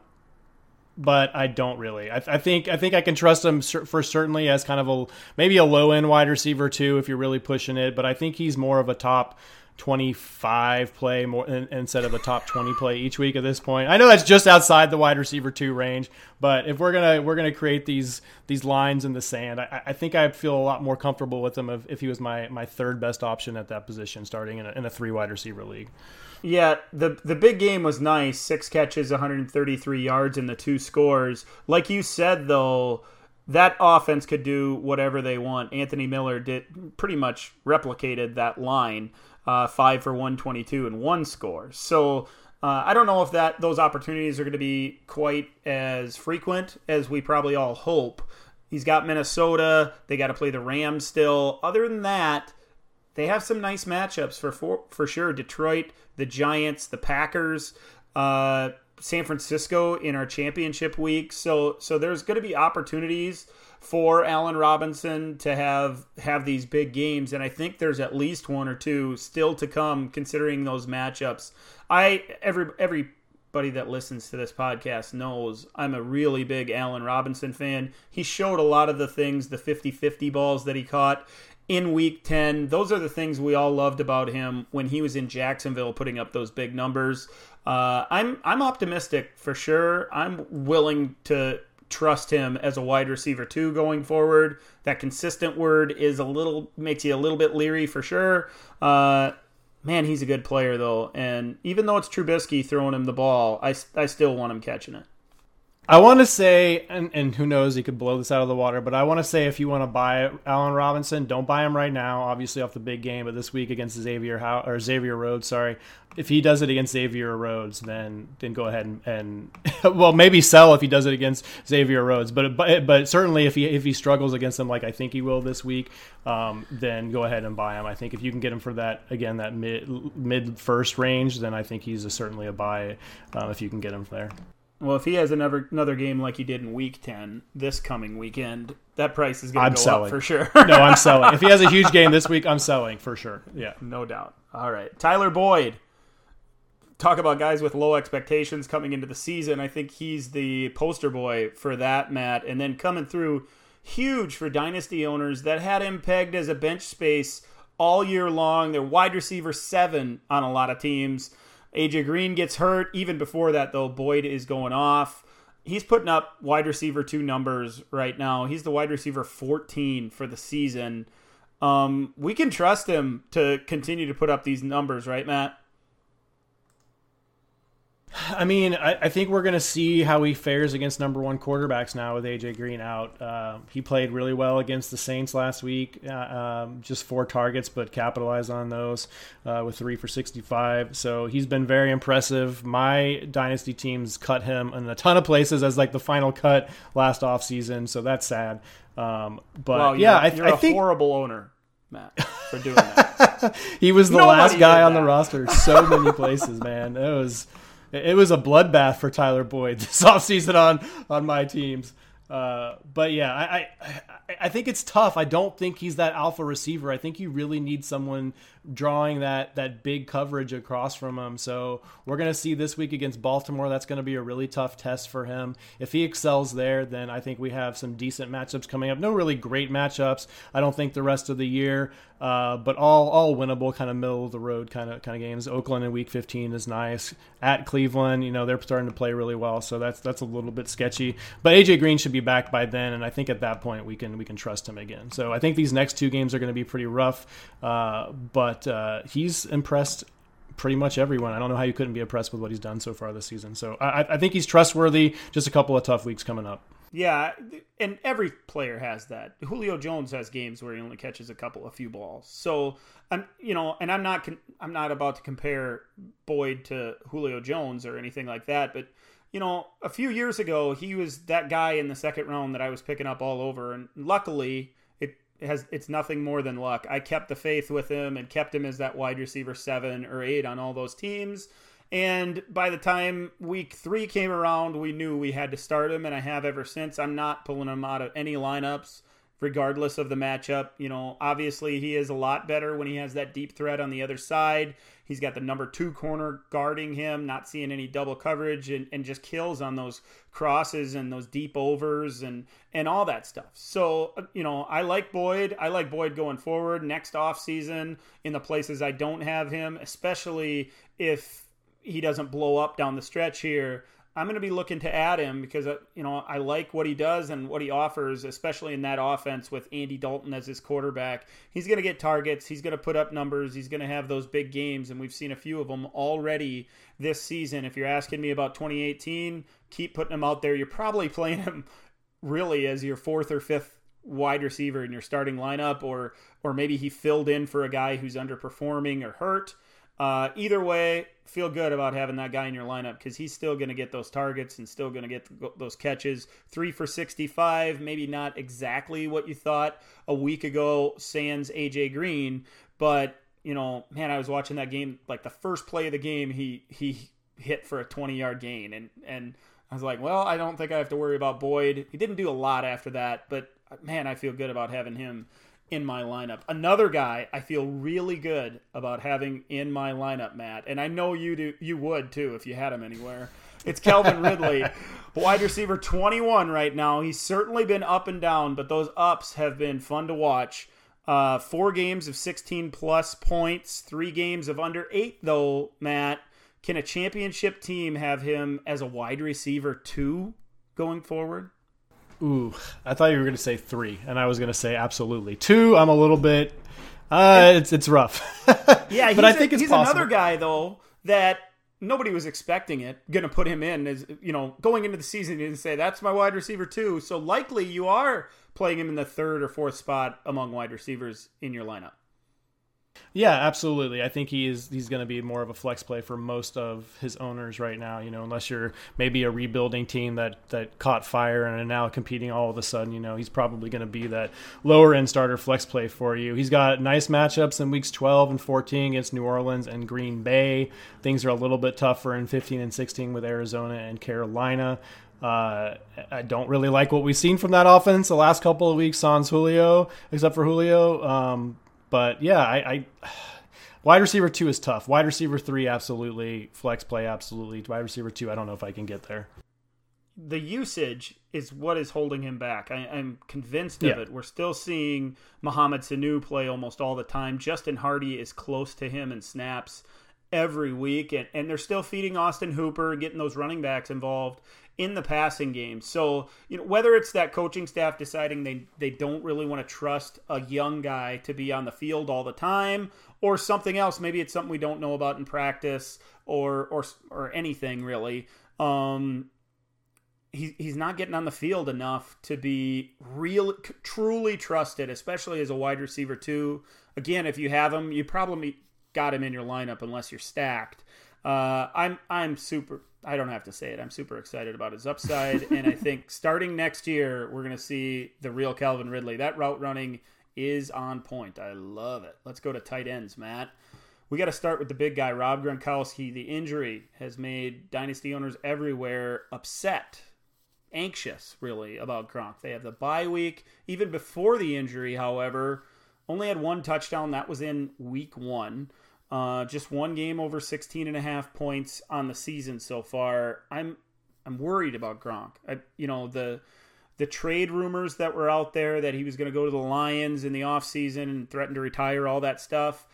but I don't really. I, I, think I think I can trust him for certainly as kind of a maybe a low end wide receiver too if you're really pushing it. But I think he's more of a top 25 play more instead of a top 20 play each week at this point. I know that's just outside the wide receiver two range, but if we're gonna we're gonna create these these lines in the sand, I, I think I feel a lot more comfortable with him if, if he was my my third best option at that position, starting in a, in a three wide receiver league. Yeah, the the big game was nice. Six catches, 133 yards, and the two scores. Like you said, though, that offense could do whatever they want. Anthony Miller did pretty much replicated that line, uh, five for 122 and one score. So Uh, I don't know if that those opportunities are going to be quite as frequent as we probably all hope. He's got Minnesota. They got to play the Rams still. Other than that, they have some nice matchups for for, for sure. Detroit, the Giants, the Packers, uh, San Francisco in our championship week. So so there's going to be opportunities for Allen Robinson to have have these big games, and I think there's at least one or two still to come, considering those matchups. I every everybody that listens to this podcast knows I'm a really big Allen Robinson fan. He showed a lot of the things, the 50-50 balls that he caught in week 10. Those are the things we all loved about him when he was in Jacksonville putting up those big numbers. Uh, I'm I'm optimistic for sure. I'm willing to trust him as a wide receiver too going forward. That consistent word is a little makes you a little bit leery for sure. Uh, man, he's a good player though, and even though it's Trubisky throwing him the ball, I, I still want him catching it. I want to say, and, and who knows, he could blow this out of the water, but I want to say if you want to buy Allen Robinson, don't buy him right now, obviously off the big game, but this week against Xavier How or Xavier Rhodes, sorry. If he does it against Xavier Rhodes, then then go ahead and, and well, maybe sell if he does it against Xavier Rhodes, but but but certainly if he if he struggles against him like I think he will this week, um, then go ahead and buy him. I think if you can get him for that again that mid mid first range, then I think he's a, certainly a buy uh, if you can get him there. Well, if he has another another game like he did in Week Ten this coming weekend, that price is going to go selling. up for sure. no, I'm selling. If he has a huge game this week, I'm selling for sure. Yeah, no doubt. All right, Tyler Boyd. Talk about guys with low expectations coming into the season. I think he's the poster boy for that, Matt. And then coming through huge for dynasty owners that had him pegged as a bench space all year long. They're wide receiver seven on a lot of teams. AJ Green gets hurt. Even before that, though, Boyd is going off. He's putting up wide receiver two numbers right now. He's the wide receiver 14 for the season. Um, we can trust him to continue to put up these numbers, right, Matt? I mean, I, I think we're going to see how he fares against number one quarterbacks now with AJ Green out. Uh, he played really well against the Saints last week, uh, um, just four targets, but capitalized on those uh, with three for 65. So he's been very impressive. My dynasty teams cut him in a ton of places as like the final cut last offseason. So that's sad. Um, but well, yeah, I, you're I a think horrible owner, Matt, for doing that. he was the Nobody last guy on the roster so many places, man. It was it was a bloodbath for Tyler Boyd this offseason on on my teams. Uh, but yeah, I, I I think it's tough. I don't think he's that alpha receiver. I think you really need someone drawing that that big coverage across from him. So we're gonna see this week against Baltimore. That's gonna be a really tough test for him. If he excels there, then I think we have some decent matchups coming up. No really great matchups. I don't think the rest of the year, uh, but all all winnable, kind of middle of the road kind of kind of games. Oakland in Week 15 is nice. At Cleveland, you know they're starting to play really well, so that's that's a little bit sketchy. But AJ Green should be back by then, and I think at that point we can we can trust him again. So I think these next two games are going to be pretty rough, uh, but uh, he's impressed pretty much everyone. I don't know how you couldn't be impressed with what he's done so far this season. So I, I think he's trustworthy. Just a couple of tough weeks coming up. Yeah, and every player has that. Julio Jones has games where he only catches a couple, a few balls. So I'm, you know, and I'm not, I'm not about to compare Boyd to Julio Jones or anything like that. But you know, a few years ago, he was that guy in the second round that I was picking up all over, and luckily, has, it's nothing more than luck. I kept the faith with him and kept him as that wide receiver seven or eight on all those teams. And by the time week three came around, we knew we had to start him, and I have ever since. I'm not pulling him out of any lineups, regardless of the matchup. You know, obviously, he is a lot better when he has that deep threat on the other side. He's got the number two corner guarding him, not seeing any double coverage, and, and just kills on those crosses and those deep overs and, and all that stuff. So, uh, you know, I like Boyd. I like Boyd going forward next off season in the places I don't have him, especially if he doesn't blow up down the stretch here. I'm going to be looking to add him because uh, you know I like what he does and what he offers, especially in that offense with Andy Dalton as his quarterback. He's going to get targets. He's going to put up numbers. He's going to have those big games, and we've seen a few of them already this season. If you're asking me about 2018, keep putting him out there. You're probably playing him really as your fourth or fifth wide receiver in your starting lineup, or or maybe he filled in for a guy who's underperforming or hurt. Uh, either way, feel good about having that guy in your lineup because he's still going to get those targets and still going to get those catches. Three for 65, maybe not exactly what you thought a week ago, sans AJ Green, but you know, man, I was watching that game. Like the first play of the game, he he hit for a 20 yard gain, and and I was like, well, I don't think I have to worry about Boyd. He didn't do a lot after that, but man, I feel good about having him in my lineup. Another guy I feel really good about having in my lineup, Matt, and I know you do. You would too if you had him anywhere. It's Calvin Ridley, wide receiver 21 right now. He's certainly been up and down, but those ups have been fun to watch. Uh, four games of 16 plus points, three games of under eight, though, Matt. Can a championship team have him as a wide receiver two going forward? Ooh, I thought you were going to say three, and I was going to say absolutely two. I'm a little bit. Uh, it's it's rough. yeah, but I think a, it's he's possible. another guy though that nobody was expecting it. Going to put him in as you know going into the season and say that's my wide receiver too. So likely you are playing him in the third or fourth spot among wide receivers in your lineup. Yeah, absolutely. I think he is he's going to be more of a flex play for most of his owners right now. You know, unless you're maybe a rebuilding team that that caught fire and are now competing all of a sudden. You know, he's probably going to be that lower end starter flex play for you. He's got nice matchups in weeks 12 and 14 against New Orleans and Green Bay. Things are a little bit tougher in 15 and 16 with Arizona and Carolina. Uh, I don't really like what we've seen from that offense the last couple of weeks. Sans Julio, except for Julio. Um, but yeah, I, I wide receiver two is tough. Wide receiver three, absolutely. Flex play, absolutely. Wide receiver two, I don't know if I can get there. The usage is what is holding him back. I, am convinced of yeah. it. We're still seeing Mohamed Sanu play almost all the time. Justin Hardy is close to him in snaps every week, and, and they're still feeding Austin Hooper, getting those running backs involved in the passing game. So, you know, whether it's that coaching staff deciding they, they don't really want to trust a young guy to be on the field all the time or something else, maybe it's something we don't know about in practice or or or anything really. Um he, he's not getting on the field enough to be real truly trusted, especially as a wide receiver too. Again, if you have him, you probably got him in your lineup unless you're stacked. Uh, I'm I'm super I don't have to say it. I'm super excited about his upside, and I think starting next year we're going to see the real Calvin Ridley. That route running is on point. I love it. Let's go to tight ends, Matt. We got to start with the big guy, Rob Gronkowski. The injury has made dynasty owners everywhere upset, anxious, really, about Gronk. They have the bye week. Even before the injury, however, only had one touchdown. That was in week one. Uh, just one game over 16 and a half points on the season so far. I'm I'm worried about Gronk. I, you know, the the trade rumors that were out there that he was going to go to the Lions in the offseason and threaten to retire, all that stuff.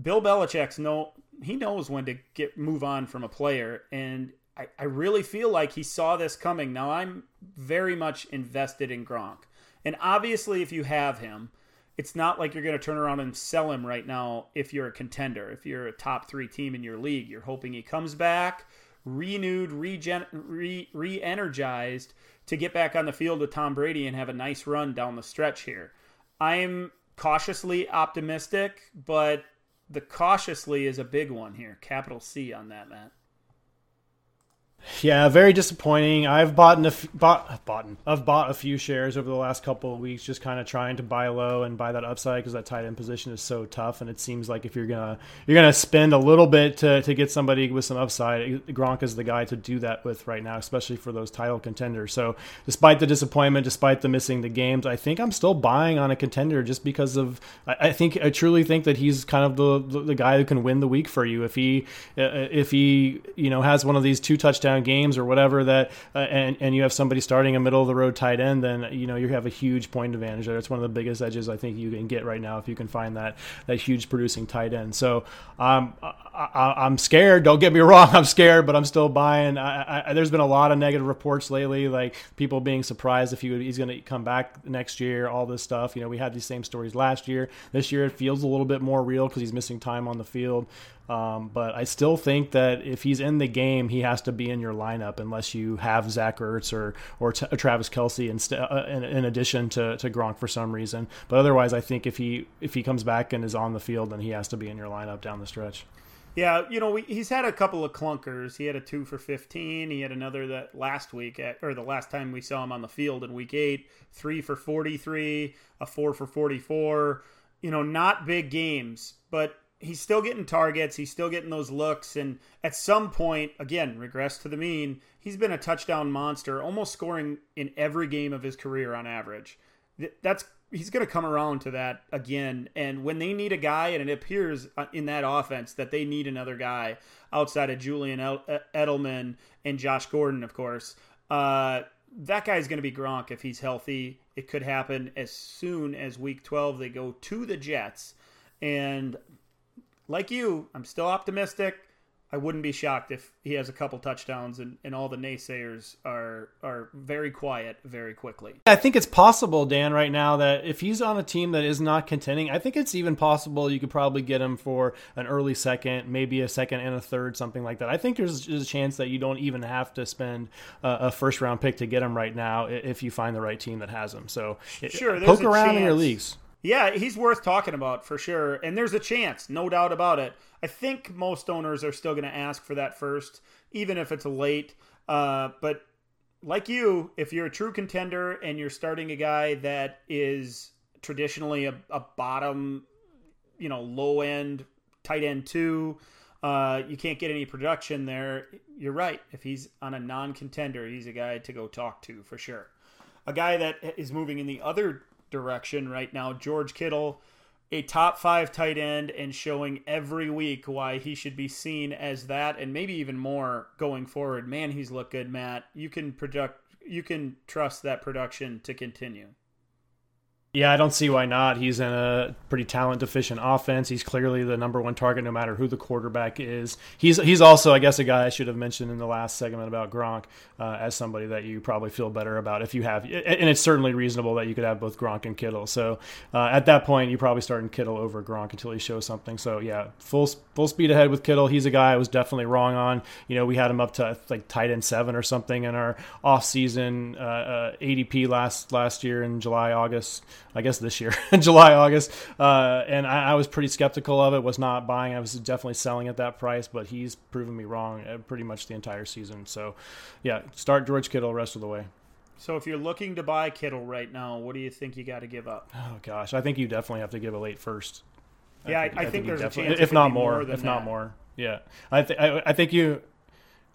Bill Belichick's no he knows when to get move on from a player and I, I really feel like he saw this coming. Now I'm very much invested in Gronk. And obviously if you have him, it's not like you're going to turn around and sell him right now if you're a contender. If you're a top three team in your league, you're hoping he comes back renewed, regen- re energized to get back on the field with Tom Brady and have a nice run down the stretch here. I'm cautiously optimistic, but the cautiously is a big one here. Capital C on that, Matt. Yeah, very disappointing. I've bought a f- bought bought I've bought a few shares over the last couple of weeks, just kind of trying to buy low and buy that upside because that tight end position is so tough. And it seems like if you're gonna you're gonna spend a little bit to, to get somebody with some upside, Gronk is the guy to do that with right now, especially for those title contenders. So despite the disappointment, despite the missing the games, I think I'm still buying on a contender just because of I, I think I truly think that he's kind of the, the, the guy who can win the week for you if he uh, if he you know has one of these two touchdowns games or whatever that, uh, and and you have somebody starting a middle of the road tight end, then you know you have a huge point advantage there. It's one of the biggest edges I think you can get right now if you can find that that huge producing tight end. So um, I, am scared. Don't get me wrong, I'm scared, but I'm still buying. I, I, there's been a lot of negative reports lately, like people being surprised if he would, he's going to come back next year. All this stuff. You know, we had these same stories last year. This year it feels a little bit more real because he's missing time on the field. Um, but I still think that if he's in the game, he has to be in your lineup unless you have Zach Ertz or or, t- Travis Kelce in, uh, in, in, addition to, to Gronk for some reason. But otherwise, I think if he if he comes back and is on the field, then he has to be in your lineup down the stretch. Yeah, you know, we, he's had a couple of clunkers. He had a two for 15. He had another that last week, at, or the last time we saw him on the field in week eight, three for 43, a four for 44. You know, not big games, but he's still getting targets. He's still getting those looks. And at some point, again, regress to the mean, he's been a touchdown monster, almost scoring in every game of his career on average. That's he's going to come around to that again. And when they need a guy, and it appears uh, in that offense that they need another guy outside of Julian Edelman and Josh Gordon, of course, uh, that guy's going to be Gronk if he's healthy. It could happen as soon as week 12. They go to the Jets. And like you, I'm still optimistic. I wouldn't be shocked if he has a couple touchdowns and, and all the naysayers are are very quiet very quickly. I think it's possible, Dan, right now that if he's on a team that is not contending, I think it's even possible you could probably get him for an early second, maybe a second and a third, something like that. I think there's, there's a chance that you don't even have to spend a, a, first round pick to get him right now if you find the right team that has him. So sure, poke around chance. in your leagues. Yeah, he's worth talking about for sure. And there's a chance, no doubt about it. I think most owners are still going to ask for that first, even if it's late. Uh, but like you, if you're a true contender and you're starting a guy that is traditionally a, a bottom, you know, low end tight end two, uh, you can't get any production there. You're right. If he's on a non contender, he's a guy to go talk to for sure. A guy that is moving in the other direction right now. George Kittle, a top five tight end, and showing every week why he should be seen as that, and maybe even more going forward. Man, he's looked good, Matt. You can project, you can trust that production to continue. Yeah, I don't see why not. He's in a pretty talent deficient offense. He's clearly the number one target, no matter who the quarterback is. He's he's also, I guess, a guy I should have mentioned in the last segment about Gronk uh, as somebody that you probably feel better about if you have, and it's certainly reasonable that you could have both Gronk and Kittle. So uh, at that point, you probably start starting Kittle over Gronk until he shows something. So yeah, full full speed ahead with Kittle. He's a guy I was definitely wrong on. You know, we had him up to like tight end seven or something in our off season uh, uh ADP last last year in July August. I guess this year, July, August. Uh, and I, I, was pretty skeptical of it, was not buying. I was definitely selling at that price, but he's proven me wrong uh, pretty much the entire season. So, yeah, start George Kittle the rest of the way. So if you're looking to buy Kittle right now, what do you think you got to give up? Oh gosh, I think you definitely have to give a late first. Yeah, I think, I think, I think there's a chance, if not more, more if that. not more. Yeah, I, th- I, I think you,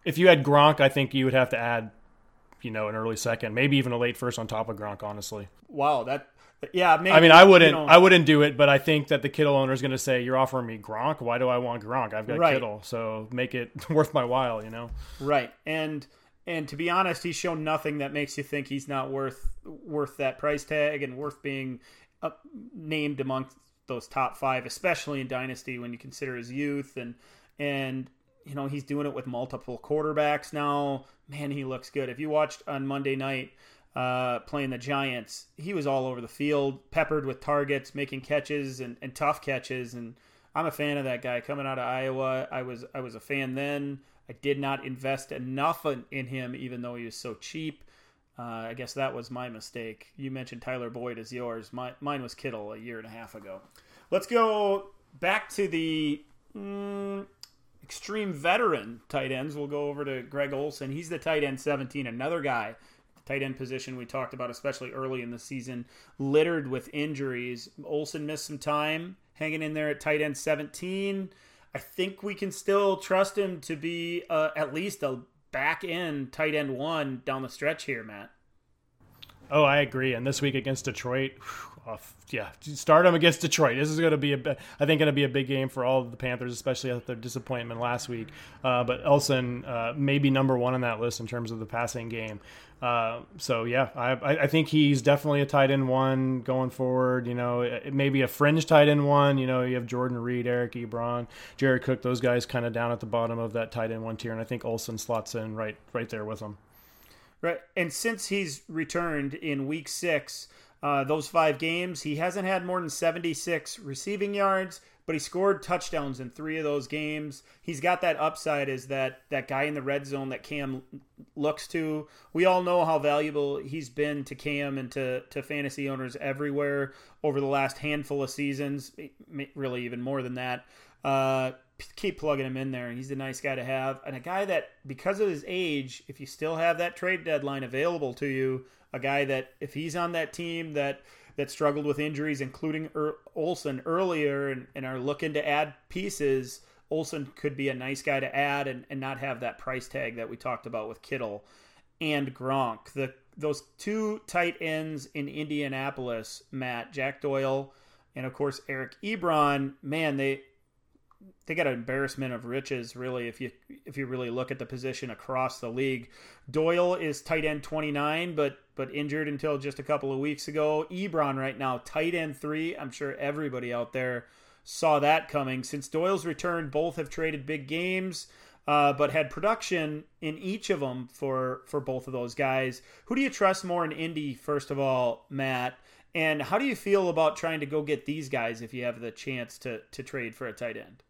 if you had Gronk, I think you would have to add, you know, an early second, maybe even a late first on top of Gronk. Honestly. Wow, that yeah, maybe, I mean, I wouldn't, you know, I wouldn't do it, but I think that the Kittle owner is going to say, "You're offering me Gronk. Why do I want Gronk? I've got right. Kittle, so make it worth my while." You know, right? And and to be honest, he's shown nothing that makes you think he's not worth worth that price tag and worth being uh, named amongst those top five, especially in dynasty when you consider his youth and and you know he's doing it with multiple quarterbacks now. Man, he looks good. If you watched on Monday night uh, playing the Giants, he was all over the field, peppered with targets, making catches and, and tough catches. And I'm a fan of that guy coming out of Iowa. I was I was a fan then. I did not invest enough in, in him, even though he was so cheap. Uh, I guess that was my mistake. You mentioned Tyler Boyd as yours. My, mine was Kittle a year and a half ago. Let's go back to the mm, extreme veteran tight ends. We'll go over to Greg Olsen. He's the tight end 17, another guy tight end position we talked about, especially early in the season, littered with injuries. Olsen missed some time hanging in there at tight end 17. I think we can still trust him to be uh, at least a back end tight end one down the stretch here, Matt. Oh, I agree. And this week against Detroit, whew, yeah, start them against Detroit. This is going to be a, I think, going to be a big game for all of the Panthers, especially after their disappointment last week. Uh, but Olsen uh, may be number one on that list in terms of the passing game. Uh, so yeah, I, I think he's definitely a tight end one going forward. You know, it may be a fringe tight end one. You know, you have Jordan Reed, Eric Ebron, Jared Cook, those guys kind of down at the bottom of that tight end one tier, and I think Olsen slots in right right there with them. Right, and since he's returned in week six, uh, those five games, he hasn't had more than seventy six receiving yards but he scored touchdowns in three of those games. He's got that upside as that that guy in the red zone that Cam looks to. We all know how valuable he's been to Cam and to to fantasy owners everywhere over the last handful of seasons, really even more than that. Uh, keep plugging him in there. And he's a nice guy to have, and a guy that, because of his age, if you still have that trade deadline available to you, a guy that if he's on that team that that struggled with injuries, including er- Olsen earlier, and, and are looking to add pieces, Olsen could be a nice guy to add and, and not have that price tag that we talked about with Kittle and Gronk. The those two tight ends in Indianapolis, Matt, Jack Doyle, and of course Eric Ebron, man, they they got an embarrassment of riches really if you if you really look at the position across the league. Doyle is tight end 29 but but injured until just a couple of weeks ago. Ebron right now tight end 3. I'm sure everybody out there saw that coming. Since Doyle's return, both have traded big games. Uh, but had production in each of them for for both of those guys. Who do you trust more in Indy? First of all, Matt, and how do you feel about trying to go get these guys if you have the chance to to trade for a tight end?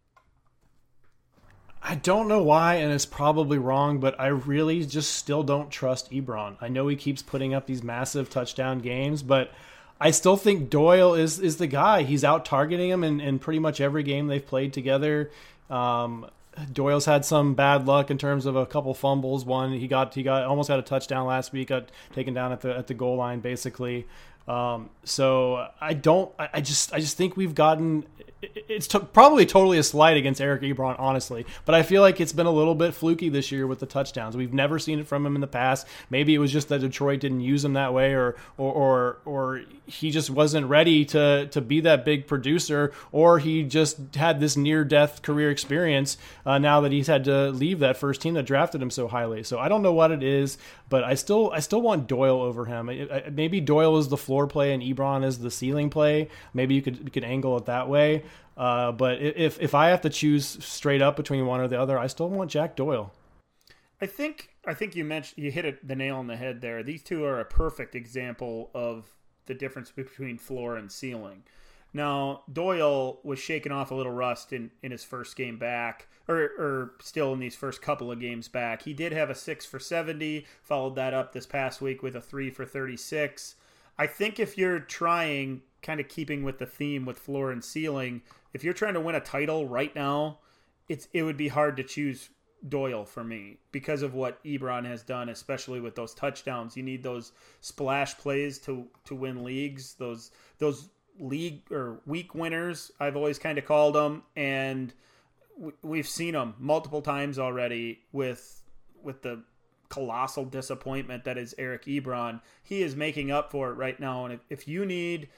I don't know why, and it's probably wrong, but I really just still don't trust Ebron. I know he keeps putting up these massive touchdown games, but I still think Doyle is is the guy. He's out targeting him in, in pretty much every game they've played together. Um, Doyle's had some bad luck in terms of a couple fumbles. One he got he got almost had a touchdown last week, got taken down at the at the goal line basically. Um, so I don't. I, I just I just think we've gotten it's t- probably totally a slight against Eric Ebron, honestly. But I feel like it's been a little bit fluky this year with the touchdowns. We've never seen it from him in the past. Maybe it was just that Detroit didn't use him that way, or or or, or he just wasn't ready to to be that big producer, or he just had this near death career experience uh, now that he's had to leave that first team that drafted him so highly. So I don't know what it is, but I still I still want Doyle over him. Maybe Doyle is the floor play and Ebron is the ceiling play. Maybe you could you could angle it that way. Uh, but if if I have to choose straight up between one or the other, I still want Jack Doyle. I think I think you mentioned you hit it, the nail on the head there. These two are a perfect example of the difference between floor and ceiling. Now Doyle was shaking off a little rust in, in his first game back, or, or still in these first couple of games back. He did have a six for seventy, followed that up this past week with a three for thirty six. I think if you're trying, kind of keeping with the theme with floor and ceiling, if you're trying to win a title right now, it's it would be hard to choose Doyle for me because of what Ebron has done, especially with those touchdowns. You need those splash plays to to win leagues. Those those league or week winners, I've always kind of called them, and we've seen them multiple times already with with the colossal disappointment that is Eric Ebron. He is making up for it right now, and if, if you need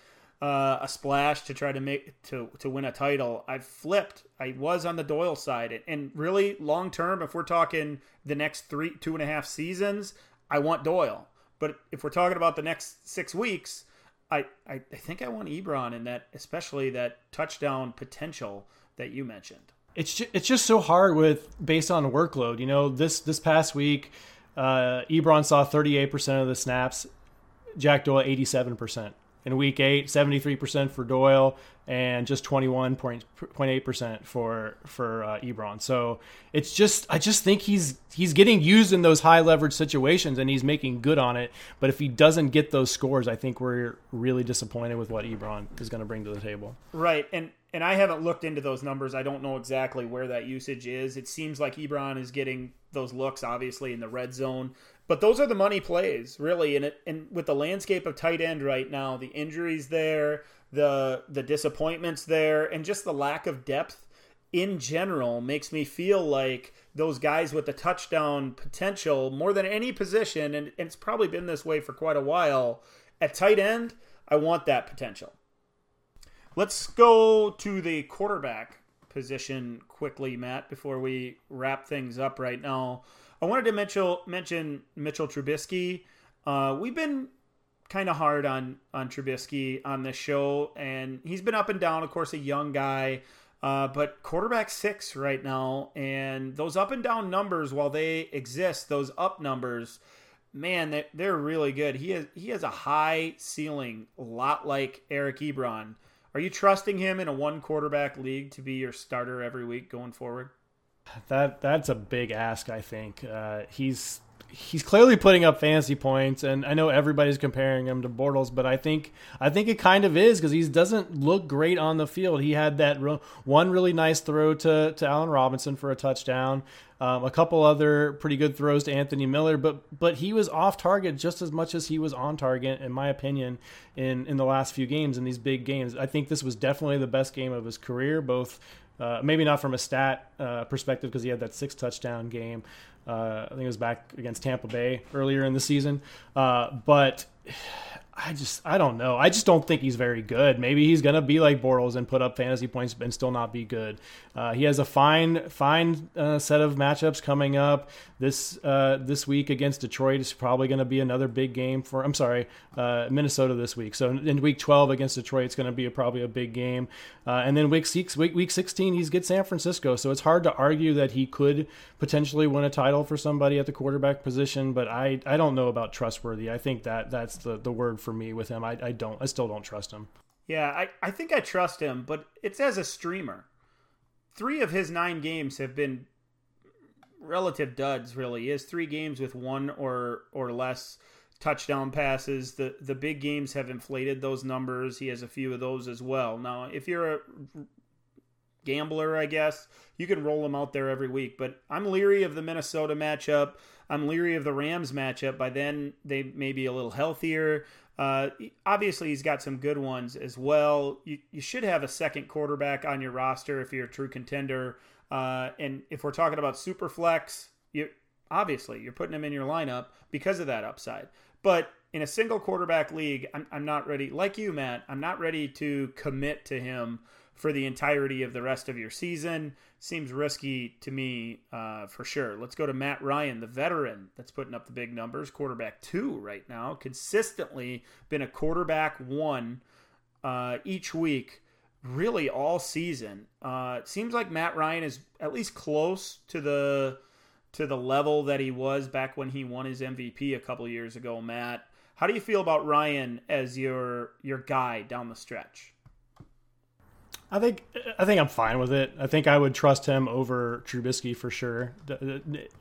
uh, a splash to try to make to to win a title. I've flipped. I was on the Doyle side, and really long term, if we're talking the next three two and a half seasons, I want Doyle. But if we're talking about the next six weeks, I I, I think I want Ebron in that, especially that touchdown potential that you mentioned. It's just, it's just so hard with based on workload. You know, this this past week, uh, Ebron saw 38% of the snaps, Jack Doyle 87% in week eight, 73% for Doyle and just 21.8% for for uh, Ebron. So it's just I just think he's he's getting used in those high leverage situations and he's making good on it. But if he doesn't get those scores, I think we're really disappointed with what Ebron is going to bring to the table. Right. And and I haven't looked into those numbers. I don't know exactly where that usage is. It seems like Ebron is getting those looks obviously in the red zone but those are the money plays, really. And it, and with the landscape of tight end right now, the injuries there, the the disappointments there, and just the lack of depth in general makes me feel like those guys with the touchdown potential more than any position, and, and it's probably been this way for quite a while. At tight end, I want that potential. Let's go to the quarterback position quickly, Matt, before we wrap things up right now. I wanted to mention mention Mitchell Trubisky. Uh, we've been kind of hard on on Trubisky on this show, and he's been up and down. Of course, a young guy, uh, but quarterback six right now, and those up and down numbers, while they exist, those up numbers, man, they, they're really good. He has he has a high ceiling, a lot like Eric Ebron. Are you trusting him in a one quarterback league to be your starter every week going forward? That that's a big ask. I think uh, he's he's clearly putting up fantasy points, and I know everybody's comparing him to Bortles, but I think I think it kind of is because he doesn't look great on the field. He had that re- one really nice throw to to Allen Robinson for a touchdown, um, a couple other pretty good throws to Anthony Miller, but but he was off target just as much as he was on target, in my opinion, in in the last few games in these big games. I think this was definitely the best game of his career, both. Uh, maybe not from a stat uh, perspective because he had that six touchdown game, uh, I think it was back against Tampa Bay earlier in the season. Uh, but I just I don't know. I just don't think he's very good. Maybe he's gonna be like Bortles and put up fantasy points and still not be good. Uh, he has a fine fine uh, set of matchups coming up this uh, this week against Detroit. is probably going to be another big game for. I'm sorry, uh, Minnesota this week. So in week 12 against Detroit, it's going to be a, probably a big game. Uh, and then week six, week week 16, he's get San Francisco. So it's hard to argue that he could potentially win a title for somebody at the quarterback position. But I I don't know about trustworthy. I think that that's the the word for me with him. I I don't I still don't trust him. Yeah, I, I think I trust him, but it's as a streamer. Three of his nine games have been relative duds. Really, he has three games with one or or less touchdown passes. The the big games have inflated those numbers. He has a few of those as well. Now, if you're a gambler, I guess you can roll him out there every week. But I'm leery of the Minnesota matchup. I'm leery of the Rams matchup. By then, they may be a little healthier. Uh, obviously, he's got some good ones as well. You, you should have a second quarterback on your roster if you're a true contender. Uh, and if we're talking about super flex, you obviously you're putting him in your lineup because of that upside. But in a single quarterback league, I'm, I'm not ready. Like you, Matt, I'm not ready to commit to him for the entirety of the rest of your season. Seems risky to me uh, for sure. Let's go to Matt Ryan, the veteran that's putting up the big numbers, quarterback two right now, consistently been a quarterback one uh, each week, really all season. Uh, seems like Matt Ryan is at least close to the to the level that he was back when he won his MVP a couple years ago. Matt, how do you feel about Ryan as your your guy down the stretch? I think I think I'm fine with it. I think I would trust him over Trubisky for sure.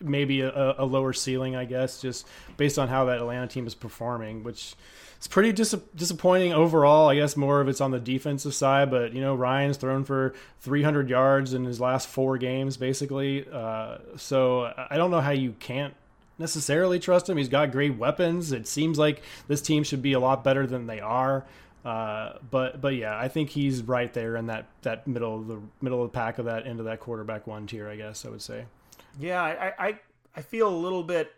Maybe a, a lower ceiling, I guess, just based on how that Atlanta team is performing, which is pretty dis- disappointing overall. I guess more of it's on the defensive side, but you know Ryan's thrown for 300 yards in his last four games, basically. Uh, so I don't know how you can't necessarily trust him. He's got great weapons. It seems like this team should be a lot better than they are. Uh, but but yeah, I think he's right there in that that middle of the middle of the pack of that into that quarterback one tier. I guess I would say. Yeah, I I, I feel a little bit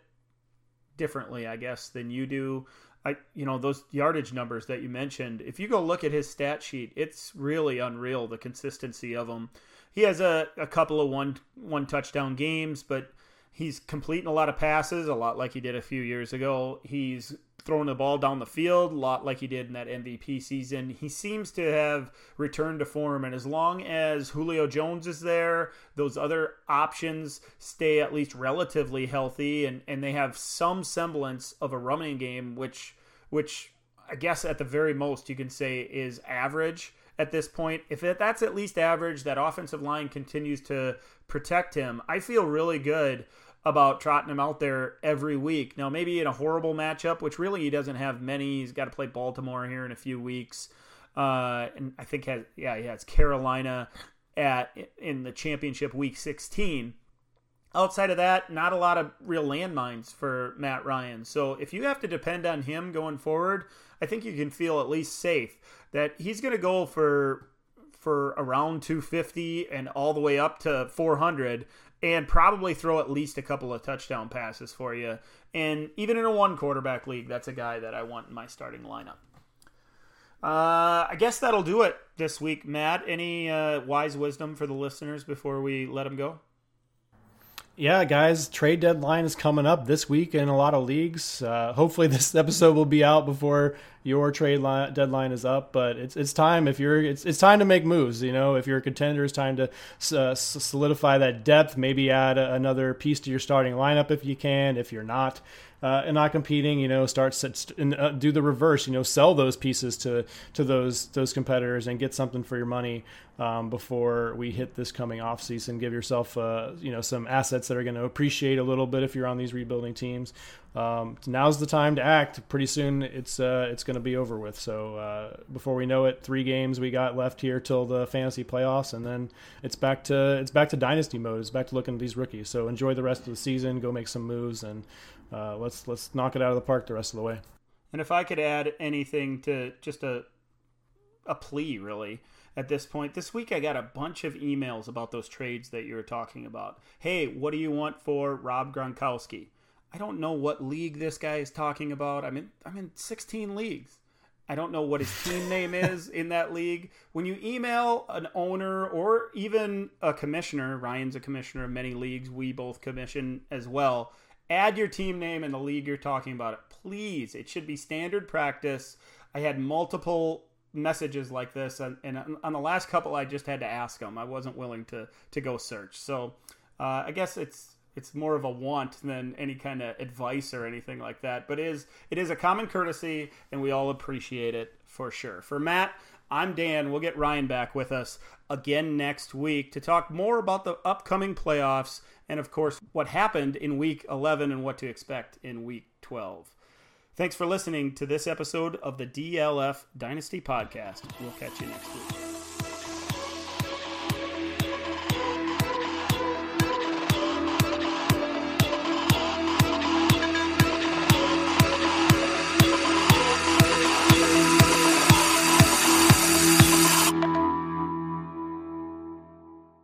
differently, I guess, than you do. I you know those yardage numbers that you mentioned. If you go look at his stat sheet, it's really unreal the consistency of them. He has a, a couple of one one touchdown games, but he's completing a lot of passes, a lot like he did a few years ago. He's throwing the ball down the field a lot like he did in that MVP season. He seems to have returned to form, and as long as Julio Jones is there, those other options stay at least relatively healthy, and, and they have some semblance of a running game, which which I guess at the very most you can say is average at this point. If that's at least average, that offensive line continues to protect him. I feel really good about trotting him out there every week. Now, maybe in a horrible matchup, which really he doesn't have many. He's got to play Baltimore here in a few weeks, uh, and I think has yeah, yeah, it's Carolina at in the championship week 16. Outside of that, not a lot of real landmines for Matt Ryan. So if you have to depend on him going forward, I think you can feel at least safe that he's going to go for for around 250 and all the way up to 400 and probably throw at least a couple of touchdown passes for you. And even in a one quarterback league, that's a guy that I want in my starting lineup. Uh, I guess that'll do it this week, Matt. Any uh, wise wisdom for the listeners before we let them go? Yeah, guys, trade deadline is coming up this week in a lot of leagues. Uh, hopefully, this episode will be out before your trade line, deadline is up, but it's it's time if you're it's it's time to make moves. You know, if you're a contender, it's time to uh, solidify that depth. Maybe add a, another piece to your starting lineup if you can. If you're not, uh, and not competing, you know, start and uh, do the reverse. You know, sell those pieces to to those those competitors and get something for your money um, before we hit this coming off season. Give yourself uh, you know some assets that are going to appreciate a little bit if you're on these rebuilding teams. Um, now's the time to act. Pretty soon it's uh, it's going to be over with. So uh, before we know it, three games we got left here till the fantasy playoffs, and then it's back to it's back to dynasty mode. It's back to looking at these rookies. So enjoy the rest of the season. Go make some moves and uh, let's let's knock it out of the park the rest of the way. And if I could add anything to just a a plea, really, at this point, this week I got a bunch of emails about those trades that you were talking about. Hey, what do you want for Rob Gronkowski? I don't know what league this guy is talking about. I'm in I'm in 16 leagues. I don't know what his team name is in that league. When you email an owner or even a commissioner, Ryan's a commissioner of many leagues. We both commission as well add your team name and the league you're talking about. It please it should be standard practice. I had multiple messages like this and, and on the last couple i just had to ask them i wasn't willing to to go search. So uh, i guess it's it's more of a want than any kind of advice or anything like that but it is it is a common courtesy and we all appreciate it for sure. For matt i'm dan we'll get ryan back with us again next week to talk more about the upcoming playoffs and of course, what happened in week 11 and what to expect in week 12. Thanks for listening to this episode of the DLF Dynasty Podcast. We'll catch you next week.